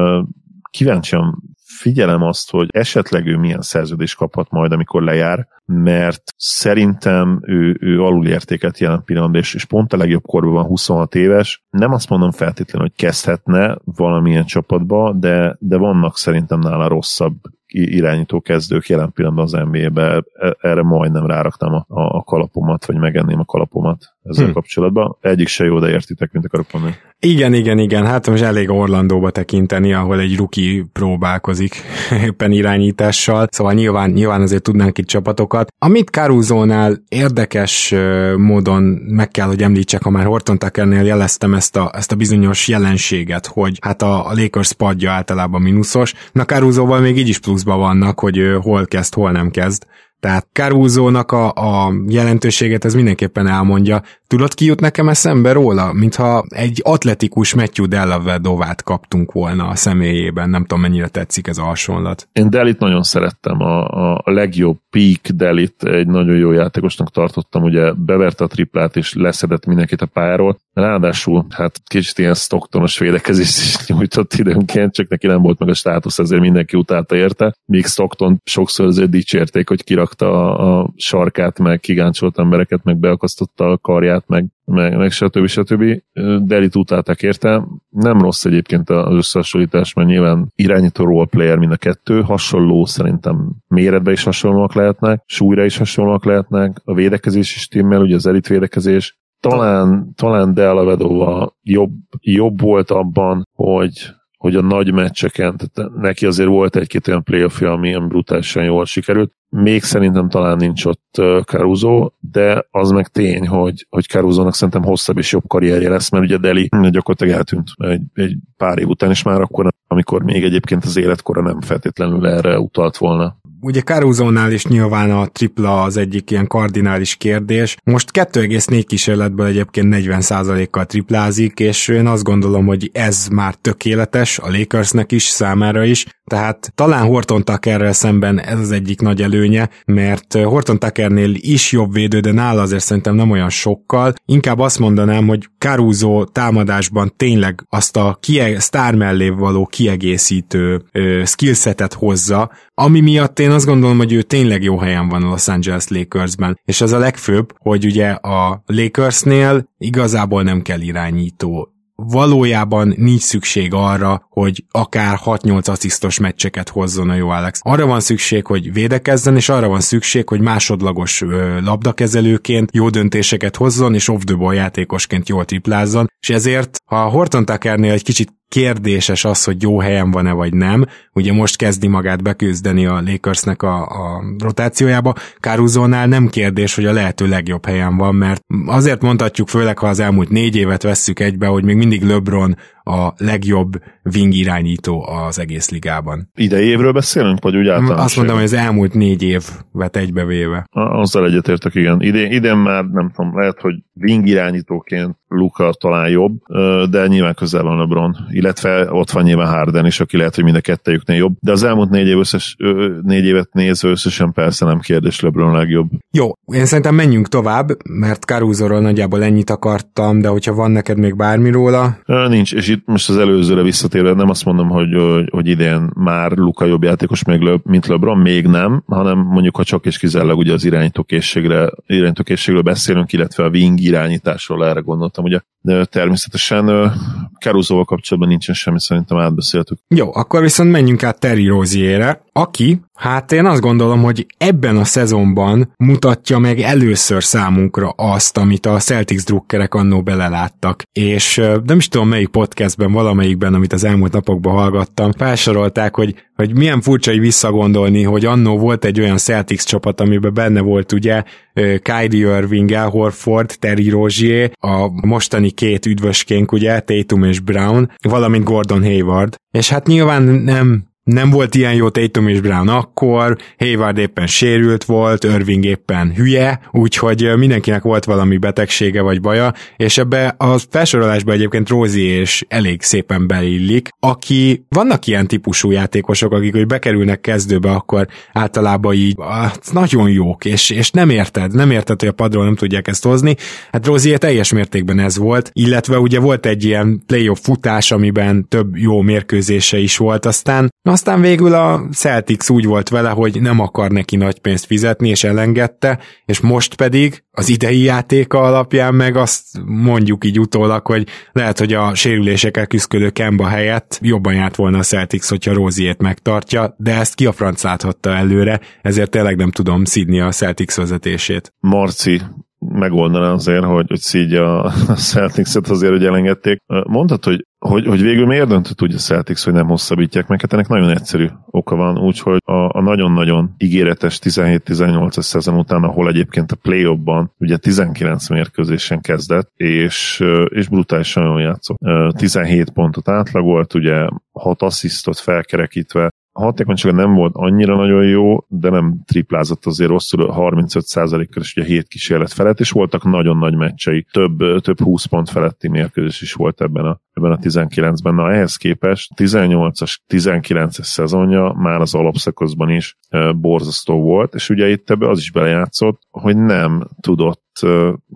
kíváncsian figyelem azt, hogy esetleg ő milyen szerződést kaphat majd, amikor lejár, mert szerintem ő, ő alulértéket jelen pillanatban, és, és pont a legjobb korban van 26 éves. Nem azt mondom feltétlenül, hogy kezdhetne valamilyen csapatba, de, de vannak szerintem nála rosszabb irányító kezdők jelen pillanatban az NBA-be, e, erre majdnem ráraktam a, a kalapomat, vagy megenném a kalapomat ezzel hm. kapcsolatban. Egyik se jó, de értitek, mint akarok mondani. Igen, igen, igen, hát most elég Orlandóba tekinteni, ahol egy ruki próbálkozik éppen irányítással, szóval nyilván, nyilván azért tudnánk itt csapatokat. Amit Caruso-nál érdekes módon meg kell, hogy említsek, ha már Horton Tuckernél jeleztem ezt a, ezt a bizonyos jelenséget, hogy hát a, a Lakers padja általában mínuszos, na Caruso-val még így is pluszban vannak, hogy hol kezd, hol nem kezd, tehát Caruso-nak a, a jelentőséget ez mindenképpen elmondja. Tudod, ki jut nekem eszembe róla? Mintha egy atletikus Matthew Dellavedovát kaptunk volna a személyében. Nem tudom, mennyire tetszik ez a hasonlat. Én Delit nagyon szerettem. A, a, a legjobb peak Delit egy nagyon jó játékosnak tartottam. Ugye beverte a triplát és leszedett mindenkit a pályáról. Ráadásul hát kicsit ilyen Stocktonos védekezést is nyújtott időnként, csak neki nem volt meg a státusz, ezért mindenki utálta érte. Míg Stockton sokszor azért dicsérték, hogy kirakta a sarkát, meg kigáncsolt embereket, meg beakasztotta a karját, meg, meg, meg stb. stb. Delit utálták érte. Nem rossz egyébként az összehasonlítás, mert nyilván irányító roleplayer mind a kettő, hasonló szerintem méretben is hasonlóak lehetnek, súlyra is hasonlóak lehetnek, a védekezés is timmel, ugye az elit védekezés, talán, talán Della Vedova jobb, jobb volt abban, hogy hogy a nagy meccseken, tehát neki azért volt egy-két olyan playoffja, ami, ami brutálisan jól sikerült. Még szerintem talán nincs ott Caruso, de az meg tény, hogy, hogy Caruso-nak szerintem hosszabb és jobb karrierje lesz, mert ugye Deli gyakorlatilag eltűnt egy, egy pár év után, és már akkor, amikor még egyébként az életkora nem feltétlenül erre utalt volna. Ugye Caruso-nál is nyilván a tripla az egyik ilyen kardinális kérdés. Most 2,4 kísérletből egyébként 40%-kal triplázik, és én azt gondolom, hogy ez már tökéletes a Lakersnek is, számára is. Tehát talán Horton Tuckerrel szemben ez az egyik nagy előnye, mert Horton Tuckernél is jobb védő, de nála azért szerintem nem olyan sokkal. Inkább azt mondanám, hogy Caruso támadásban tényleg azt a kie- sztár mellé való kiegészítő ö, skillsetet hozza, ami miatt én azt gondolom, hogy ő tényleg jó helyen van a Los Angeles Lakersben. És az a legfőbb, hogy ugye a Lakersnél igazából nem kell irányító valójában nincs szükség arra, hogy akár 6-8 asszisztos meccseket hozzon a jó Alex. Arra van szükség, hogy védekezzen, és arra van szükség, hogy másodlagos labdakezelőként jó döntéseket hozzon, és off-the-ball játékosként jól triplázzon, és ezért, ha Horton Tuckernél egy kicsit kérdéses az, hogy jó helyen van-e vagy nem. Ugye most kezdi magát beküzdeni a Lakersnek a, a rotációjába. Caruso-nál nem kérdés, hogy a lehető legjobb helyen van, mert azért mondhatjuk főleg, ha az elmúlt négy évet vesszük egybe, hogy még mindig LeBron a legjobb wing irányító az egész ligában. Idei évről beszélünk, vagy úgy általános? Azt mondom, hogy az elmúlt négy évet egybevéve. Azzal egyetértek, igen. Idén, idén már nem tudom, lehet, hogy wing irányítóként Luka talán jobb, de nyilván közel van LeBron, illetve ott van nyilván Harden is, aki lehet, hogy mind a kettejüknél jobb, de az elmúlt négy, év összes, négy évet nézve összesen persze nem kérdés LeBron legjobb. Jó, én szerintem menjünk tovább, mert caruso nagyjából ennyit akartam, de hogyha van neked még bármi róla? Nincs, és itt most az előzőre visszatérve nem azt mondom, hogy, hogy, hogy idén már Luka jobb játékos, még Le, mint LeBron, még nem, hanem mondjuk, ha csak és kizárólag ugye az irányítókészségre, irányítókészségről beszélünk, illetve a wing irányításról erre gondoltam, ugye de természetesen Caruso-val kapcsolatban nincsen semmi, szerintem átbeszéltük. Jó, akkor viszont menjünk át Terry Rozier-re, aki, hát én azt gondolom, hogy ebben a szezonban mutatja meg először számunkra azt, amit a Celtics drukkerek annó beleláttak. És nem is tudom melyik podcastben, valamelyikben, amit az elmúlt napokban hallgattam, felsorolták, hogy, hogy milyen furcsa hogy visszagondolni, hogy annó volt egy olyan Celtics csapat, amiben benne volt ugye Kyrie Irving, Al Horford, Terry Rozier, a mostani két üdvöskénk ugye, Tatum és Brown, valamint Gordon Hayward. És hát nyilván nem nem volt ilyen jó Tatum és Brown akkor, Hayward éppen sérült volt, Irving éppen hülye, úgyhogy mindenkinek volt valami betegsége vagy baja, és ebbe a felsorolásba egyébként Rózi és elég szépen beillik, aki vannak ilyen típusú játékosok, akik hogy bekerülnek kezdőbe, akkor általában így nagyon jók, és, és nem érted, nem érted, hogy a padról nem tudják ezt hozni. Hát Rózi teljes mértékben ez volt, illetve ugye volt egy ilyen playoff futás, amiben több jó mérkőzése is volt, aztán aztán végül a Celtics úgy volt vele, hogy nem akar neki nagy pénzt fizetni, és elengedte, és most pedig az idei játéka alapján meg azt mondjuk így utólag, hogy lehet, hogy a sérülésekkel küzdködő Kemba helyett jobban járt volna a Celtics, hogyha Róziét megtartja, de ezt ki a franc láthatta előre, ezért tényleg nem tudom szídni a Celtics vezetését. Marci, megoldaná azért, hogy, hogy szídja a Celtics-et azért, hogy elengedték. Mondtad, hogy hogy, hogy végül miért döntött úgy a Celtics, hogy nem hosszabbítják meg? Hát ennek nagyon egyszerű oka van, úgyhogy a, a nagyon-nagyon ígéretes 17-18-as szezon után, ahol egyébként a play ban ugye 19 mérkőzésen kezdett, és, és brutálisan jól játszott. 17 pontot átlagolt, ugye 6 asszisztot felkerekítve, a hatékonysága nem volt annyira nagyon jó, de nem triplázott azért rosszul, 35%-kal is ugye 7 kísérlet felett, és voltak nagyon nagy meccsei, több, több 20 pont feletti mérkőzés is volt ebben a, ebben a 19-ben. Na ehhez képest 18-as, 19-es szezonja már az alapszakaszban is e, borzasztó volt, és ugye itt ebbe az is belejátszott, hogy nem tudott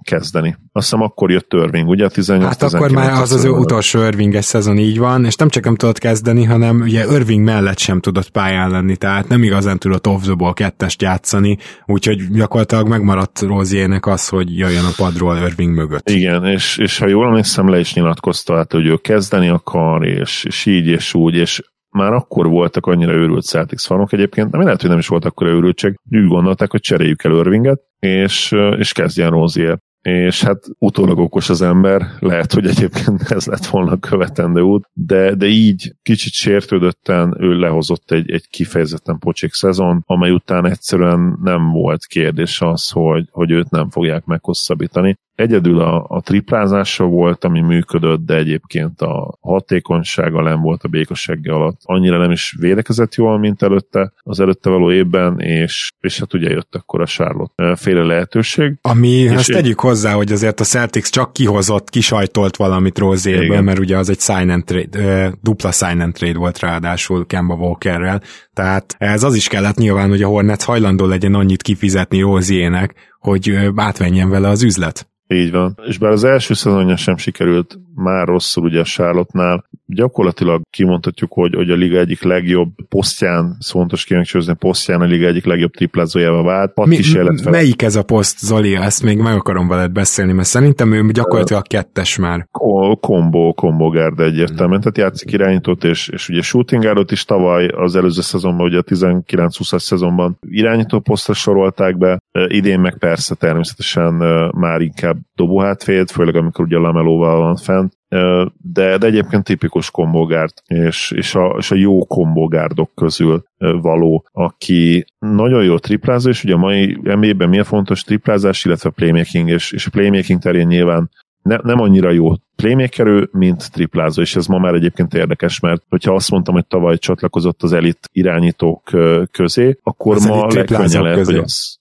kezdeni. Azt hiszem akkor jött Irving, ugye? 18 Hát akkor már az az ő utolsó Irvinges szezon így van, és nem csak nem tudott kezdeni, hanem ugye Irving mellett sem tudott pályán lenni, tehát nem igazán tudott off the kettest játszani, úgyhogy gyakorlatilag megmaradt Róziének az, hogy jöjjön a padról Irving mögött. Igen, és, és ha jól emlékszem, le is nyilatkozta, hát, hogy ő kezdeni akar, és, és így és úgy, és már akkor voltak annyira őrült Celtics fanok egyébként, nem lehet, hogy nem is volt akkor őrültség, úgy gondolták, hogy cseréljük el Irvinget, és, és kezdjen Rozier. és hát utólag okos az ember, lehet, hogy egyébként ez lett volna a követendő út, de, de így kicsit sértődötten ő lehozott egy, egy kifejezetten pocsék szezon, amely után egyszerűen nem volt kérdés az, hogy, hogy őt nem fogják meghosszabbítani. Egyedül a, a triplázása volt, ami működött, de egyébként a hatékonysága nem volt a békossága alatt. Annyira nem is védekezett jól, mint előtte, az előtte való évben, és, és hát ugye jött akkor a Charlotte féle lehetőség. Ami, ezt én... tegyük hozzá, hogy azért a Celtics csak kihozott, kisajtolt valamit Rozéből, mert ugye az egy sign and trade, dupla sign and trade volt ráadásul Kemba Walkerrel, tehát ez az is kellett nyilván, hogy a Hornets hajlandó legyen annyit kifizetni Róziének, hogy átvenjen vele az üzlet. Így van. És bár az első szezonja sem sikerült már rosszul ugye a Charlotte-nál, gyakorlatilag kimondhatjuk, hogy, hogy a liga egyik legjobb posztján, fontos kihangsúlyozni, posztján a liga egyik legjobb triplázójával vált. Pat Mi, fel. Melyik ez a poszt, Zoli? Ezt még meg akarom veled beszélni, mert szerintem ő gyakorlatilag kettes már. Kombo, kombo gárd egyértelműen, tehát játszik irányítót, és, és ugye shooting guardot is tavaly az előző szezonban, ugye a 19-20-as szezonban irányító posztra sorolták be, idén meg persze természetesen már inkább dobóhátvéd, főleg amikor ugye Lamelóval van fent, de, de egyébként tipikus kombogárd, és, és, a, és a jó kombogárdok közül való, aki nagyon jó triplázó, és ugye a mai NBA-ben milyen fontos triplázás, illetve playmaking, és, és a playmaking terén nyilván ne, nem annyira jó playmakerő, mint triplázó, és ez ma már egyébként érdekes, mert hogyha azt mondtam, hogy tavaly csatlakozott az elit irányítók közé, akkor az ma legkönnyen lehet, hogy az,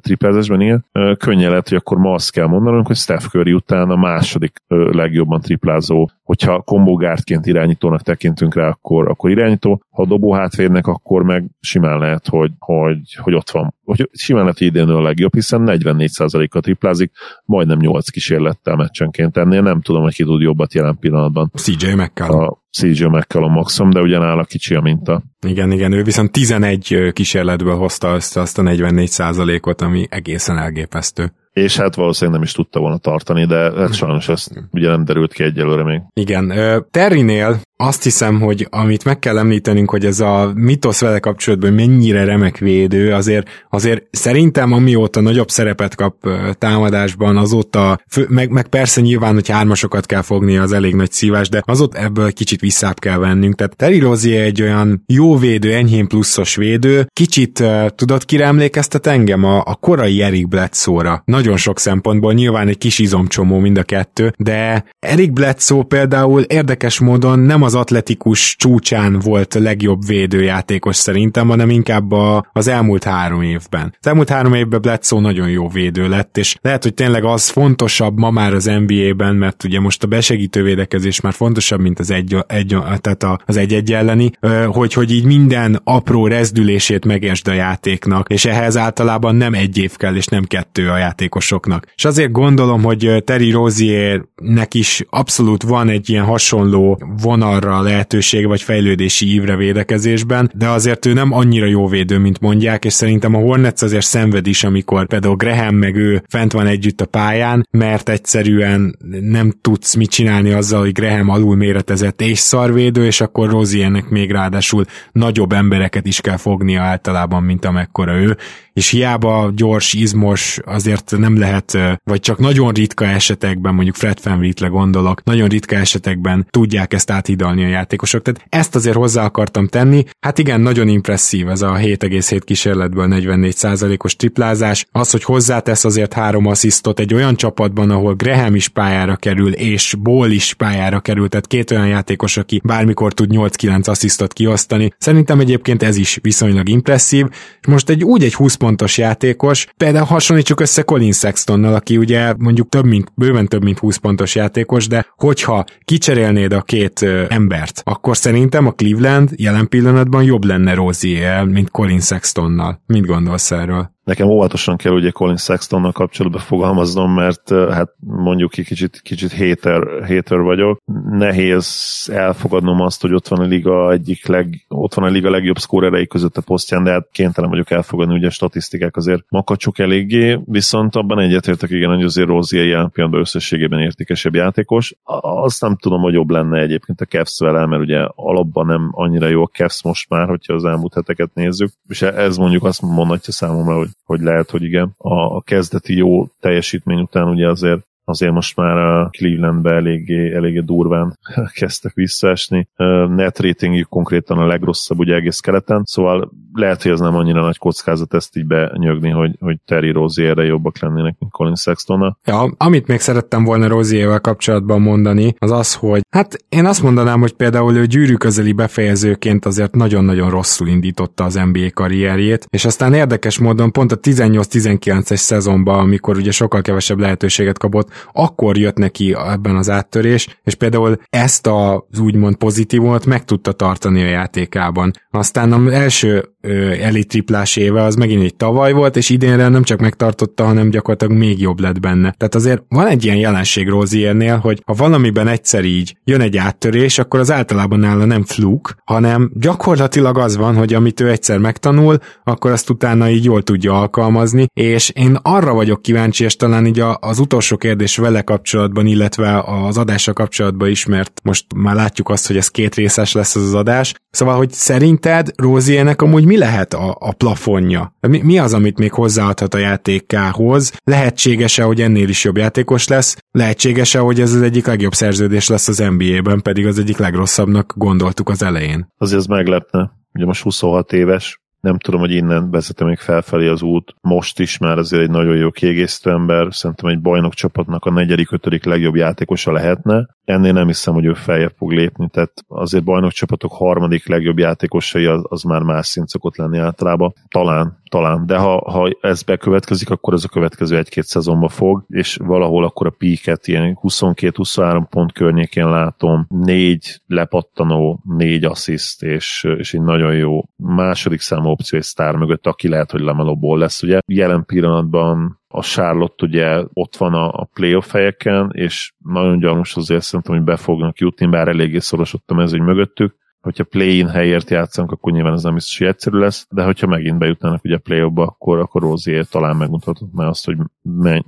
triplázásban, igen. Könnyen lehet, hogy akkor ma azt kell mondanunk, hogy Steph Curry után a második legjobban triplázó, hogyha kombogártként irányítónak tekintünk rá, akkor, akkor irányító, ha dobó hátvédnek, akkor meg simán lehet, hogy, hogy, hogy ott van. Hogy simán lehet, hogy idén a legjobb, hiszen 44%-a triplázik, majdnem 8 kísérlettel meccsenként. Ennél nem tudom, hogy ki tud jobbat jelen pillanatban. CJ McCallum. A CJ McCallum maximum, de ugyanáll kicsi a minta. Igen, igen, ő viszont 11 kísérletből hozta össze azt a 44%-ot, ami egészen elgépesztő és hát valószínűleg nem is tudta volna tartani, de hát sajnos ezt ugye nem derült ki egyelőre még. Igen, Terrinél azt hiszem, hogy amit meg kell említenünk, hogy ez a mitosz vele kapcsolatban mennyire remek védő, azért, azért szerintem amióta nagyobb szerepet kap támadásban, azóta, meg, meg persze nyilván, hogy hármasokat kell fogni, az elég nagy szívás, de azóta ebből kicsit visszább kell vennünk. Tehát Terry Rozier egy olyan jó védő, enyhén pluszos védő, kicsit tudod, kire emlékeztet engem? A, a korai Eric Bledsoe-ra. Nagyon sok szempontból, nyilván egy kis izomcsomó mind a kettő, de Eric Bledsoe például érdekes módon nem az atletikus csúcsán volt legjobb védőjátékos szerintem, hanem inkább a, az elmúlt három évben. Az elmúlt három évben Bledsoe nagyon jó védő lett, és lehet, hogy tényleg az fontosabb ma már az NBA-ben, mert ugye most a besegítő védekezés már fontosabb, mint az egy, egy tehát az egy-egy elleni, hogy, hogy így minden apró rezdülését megértsd a játéknak, és ehhez általában nem egy év kell, és nem kettő a játékosoknak. És azért gondolom, hogy Terry Roziernek is abszolút van egy ilyen hasonló vonal arra a lehetőség vagy fejlődési ívre védekezésben, de azért ő nem annyira jó védő, mint mondják, és szerintem a Hornets azért szenved is, amikor például Graham meg ő fent van együtt a pályán, mert egyszerűen nem tudsz mit csinálni azzal, hogy Graham alul méretezett és szarvédő, és akkor Roziernek még ráadásul nagyobb embereket is kell fognia általában, mint amekkora ő, és hiába gyors, izmos, azért nem lehet, vagy csak nagyon ritka esetekben, mondjuk Fred Van gondolok, nagyon ritka esetekben tudják ezt áthidalni a játékosok. Tehát ezt azért hozzá akartam tenni. Hát igen, nagyon impresszív ez a 7,7 kísérletből 44%-os triplázás. Az, hogy hozzátesz azért három asszisztot egy olyan csapatban, ahol Graham is pályára kerül, és Ball is pályára kerül, tehát két olyan játékos, aki bármikor tud 8-9 asszisztot kiosztani. Szerintem egyébként ez is viszonylag impresszív. És most egy úgy egy 20 pontos játékos, például hasonlítsuk össze Colin Sextonnal, aki ugye mondjuk több mint, bőven több mint 20 pontos játékos, de hogyha kicserélnéd a két embert, akkor szerintem a Cleveland jelen pillanatban jobb lenne Rozier, mint Colin Sextonnal. Mit gondolsz erről? Nekem óvatosan kell ugye Colin Sextonnal kapcsolatban fogalmaznom, mert hát mondjuk ki kicsit, kicsit hater, hater vagyok. Nehéz elfogadnom azt, hogy ott van a liga egyik leg, ott van a liga legjobb szkórerei között a posztján, de hát kénytelen vagyok elfogadni, ugye a statisztikák azért makacsuk eléggé, viszont abban egyetértek igen, hogy azért Rozier jelen pillanatban összességében értékesebb játékos. Azt nem tudom, hogy jobb lenne egyébként a Cavs vele, mert ugye alapban nem annyira jó a Cavs most már, hogyha az elmúlt heteket nézzük, és ez mondjuk azt mondhatja számomra, hogy hogy lehet, hogy igen. A, a kezdeti jó teljesítmény után ugye azért azért most már a Clevelandbe eléggé, eléggé durván kezdtek visszaesni. Net ratingjük konkrétan a legrosszabb ugye egész keleten, szóval lehet, hogy ez nem annyira nagy kockázat ezt így benyögni, hogy, hogy Terry Rozierre jobbak lennének, mint Colin sexton Ja, amit még szerettem volna Roziervel kapcsolatban mondani, az az, hogy hát én azt mondanám, hogy például ő gyűrű közeli befejezőként azért nagyon-nagyon rosszul indította az NBA karrierjét, és aztán érdekes módon pont a 18-19-es szezonban, amikor ugye sokkal kevesebb lehetőséget kapott, akkor jött neki ebben az áttörés, és például ezt az úgymond pozitívumot meg tudta tartani a játékában. Aztán az első elit triplás éve az megint egy tavaly volt, és idénre nem csak megtartotta, hanem gyakorlatilag még jobb lett benne. Tehát azért van egy ilyen jelenség Roziernél, hogy ha valamiben egyszer így jön egy áttörés, akkor az általában nála nem fluk, hanem gyakorlatilag az van, hogy amit ő egyszer megtanul, akkor azt utána így jól tudja alkalmazni, és én arra vagyok kíváncsi, és talán így az utolsó kérdés vele kapcsolatban, illetve az adással kapcsolatban is, mert most már látjuk azt, hogy ez két részes lesz az, az adás. Szóval, hogy szerinted Roziernek amúgy mi lehet a, a plafonja? Mi, mi az, amit még hozzáadhat a játékához? Lehetséges-e, hogy ennél is jobb játékos lesz? Lehetséges-e, hogy ez az egyik legjobb szerződés lesz az NBA-ben, pedig az egyik legrosszabbnak gondoltuk az elején? Azért ez meglepne. Ugye most 26 éves, nem tudom, hogy innen vezetem még felfelé az út. Most is már azért egy nagyon jó kiegészítő ember, szerintem egy bajnok csapatnak a negyedik, ötödik legjobb játékosa lehetne. Ennél nem hiszem, hogy ő feljebb fog lépni, tehát azért bajnok csapatok harmadik legjobb játékosai az, az már más szint szokott lenni általában. Talán, talán, de ha, ha ez bekövetkezik, akkor ez a következő egy-két szezonba fog, és valahol akkor a píket ilyen 22-23 pont környékén látom, négy lepattanó, négy assziszt, és, és egy nagyon jó második számú opció egy sztár mögött, aki lehet, hogy lemelóból lesz. Ugye jelen pillanatban a Charlotte ugye ott van a, a playoff helyeken, és nagyon gyanús azért szerintem, hogy be fognak jutni, bár eléggé szoros ott a mezőny mögöttük, hogyha play-in helyért játszanak, akkor nyilván ez nem biztos, hogy egyszerű lesz, de hogyha megint bejutnának ugye play ba akkor, akkor Rozier talán megmutatott már azt, hogy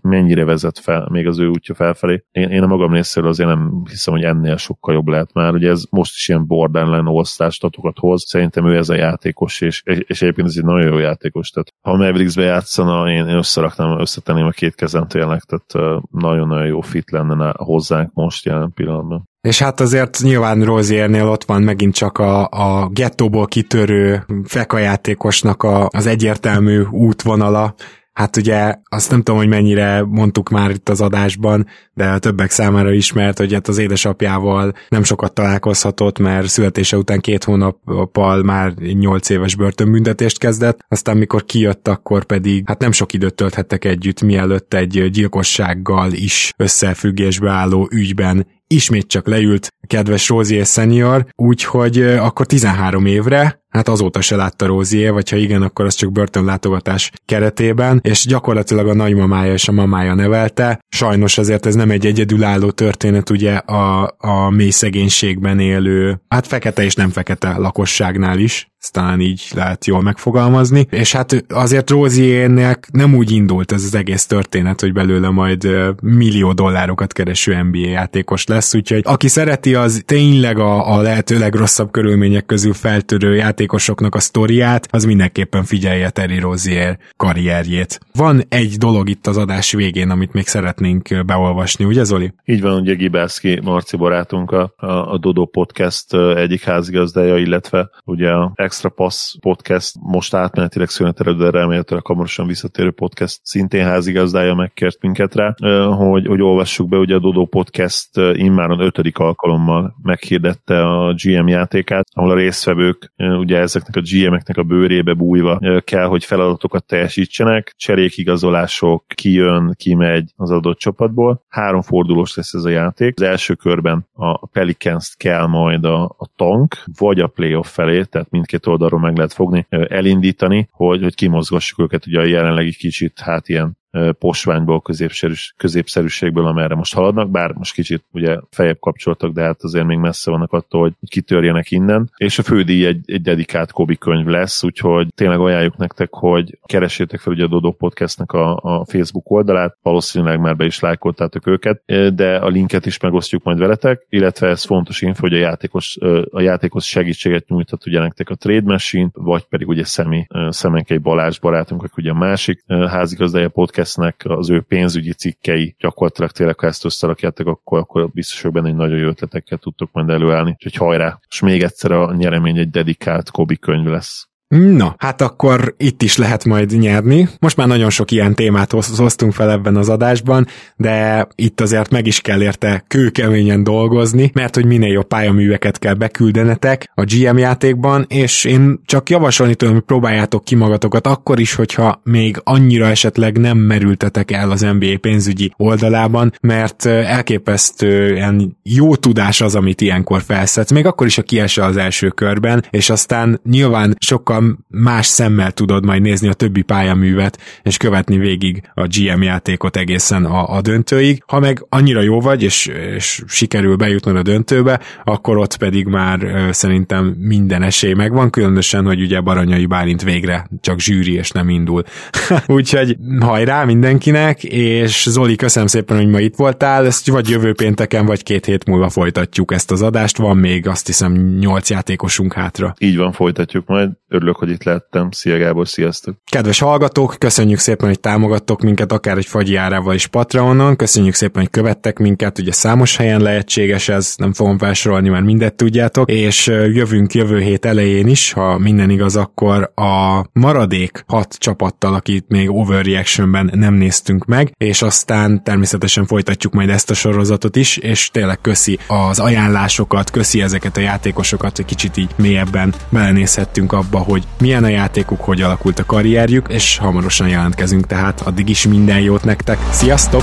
mennyire vezet fel, még az ő útja felfelé. Én, én a magam részéről azért nem hiszem, hogy ennél sokkal jobb lehet már. Ugye ez most is ilyen borderline all statokat hoz. Szerintem ő ez a játékos, és, és egyébként ez egy nagyon jó játékos. Tehát ha a Mavericksbe játszana, én, én összeraknám, összetenném a két kezem tényleg, tehát nagyon-nagyon jó fit lenne hozzánk most jelen pillanatban. És hát azért nyilván Roziernél ott van megint csak a, a gettóból kitörő fekajátékosnak a, az egyértelmű útvonala, Hát ugye azt nem tudom, hogy mennyire mondtuk már itt az adásban, de a többek számára ismert, hogy hát az édesapjával nem sokat találkozhatott, mert születése után két hónappal már nyolc éves börtönbüntetést kezdett, aztán mikor kijött, akkor pedig hát nem sok időt tölthettek együtt, mielőtt egy gyilkossággal is összefüggésbe álló ügyben ismét csak leült kedves Rozier senior, úgyhogy akkor 13 évre, hát azóta se látta Rozier, vagy ha igen, akkor az csak börtönlátogatás keretében, és gyakorlatilag a nagymamája és a mamája nevelte. Sajnos azért ez nem egy egyedülálló történet, ugye a, a mély szegénységben élő, hát fekete és nem fekete lakosságnál is, ezt talán így lehet jól megfogalmazni, és hát azért Roziernek nem úgy indult ez az egész történet, hogy belőle majd millió dollárokat kereső NBA játékos lesz, úgyhogy aki szereti, az tényleg a, a lehető legrosszabb körülmények közül feltörő játékosoknak a sztoriát, az mindenképpen figyelje Terry Rozier karrierjét. Van egy dolog itt az adás végén, amit még szeretnénk beolvasni, ugye Zoli? Így van, ugye Gibászki Marci barátunk a, a Dodo Podcast egyik házigazdája, illetve ugye a Extra Pass podcast most átmenetileg szünetelő, de remélhetőleg hamarosan visszatérő podcast szintén házigazdája megkért minket rá, hogy, hogy olvassuk be, ugye a Dodo Podcast immáron ötödik alkalommal meghirdette a GM játékát, ahol a résztvevők ugye ezeknek a GM-eknek a bőrébe bújva kell, hogy feladatokat teljesítsenek, cserékigazolások, ki jön, ki megy az adott csapatból. Három fordulós lesz ez a játék. Az első körben a Pelicans kell majd a, a tank, vagy a playoff felé, tehát mindkét oldalról meg lehet fogni, elindítani, hogy, hogy kimozgassuk őket ugye a jelenlegi kicsit, hát ilyen posványból, középszerűs, középszerűségből, amerre most haladnak, bár most kicsit ugye fejebb kapcsoltak, de hát azért még messze vannak attól, hogy kitörjenek innen. És a fődíj egy, egy dedikált Kobi könyv lesz, úgyhogy tényleg ajánljuk nektek, hogy keressétek fel ugye a Dodo Podcastnek a, a Facebook oldalát, valószínűleg már be is lájkoltátok őket, de a linket is megosztjuk majd veletek, illetve ez fontos info, hogy a játékos, a játékos segítséget nyújthat ugye nektek a Trade Machine, vagy pedig ugye Szemi, Szemenkei Balázs barátunk, aki ugye a másik házigazdája podcastnek az ő pénzügyi cikkei gyakorlatilag tényleg, ha ezt összerakjátok, akkor, akkor biztos, hogy benne egy nagyon jó ötletekkel tudtok majd előállni. Úgyhogy hajrá! És még egyszer a nyeremény egy dedikált Kobi könyv lesz. Na, hát akkor itt is lehet majd nyerni. Most már nagyon sok ilyen témát hoztunk fel ebben az adásban, de itt azért meg is kell érte kőkeményen dolgozni, mert hogy minél jobb pályaműveket kell beküldenetek a GM játékban, és én csak javasolni tudom, hogy próbáljátok ki magatokat akkor is, hogyha még annyira esetleg nem merültetek el az NBA pénzügyi oldalában, mert elképesztően jó tudás az, amit ilyenkor felszedsz, még akkor is, ha kiesel az első körben, és aztán nyilván sokkal más szemmel tudod majd nézni a többi pályaművet, és követni végig a GM játékot egészen a, a döntőig. Ha meg annyira jó vagy, és, és sikerül bejutnod a döntőbe, akkor ott pedig már szerintem minden esély megvan, különösen, hogy ugye Baranyai Bálint végre csak zsűri, és nem indul. Úgyhogy hajrá mindenkinek, és Zoli, köszönöm szépen, hogy ma itt voltál, ezt vagy jövő pénteken, vagy két hét múlva folytatjuk ezt az adást, van még azt hiszem nyolc játékosunk hátra. Így van, folytatjuk majd. Örülök örülök, hogy itt lettem. Szia Gábor, sziasztok! Kedves hallgatók, köszönjük szépen, hogy támogattok minket, akár egy fagyi árával is Patreonon, köszönjük szépen, hogy követtek minket, ugye számos helyen lehetséges ez, nem fogom felsorolni, mert mindet tudjátok, és jövünk jövő hét elején is, ha minden igaz, akkor a maradék hat csapattal, akit még Overreactionben nem néztünk meg, és aztán természetesen folytatjuk majd ezt a sorozatot is, és tényleg köszi az ajánlásokat, köszi ezeket a játékosokat, hogy kicsit így mélyebben belenézhettünk abba, hogy hogy milyen a játékuk, hogy alakult a karrierjük, és hamarosan jelentkezünk, tehát addig is minden jót nektek. Sziasztok!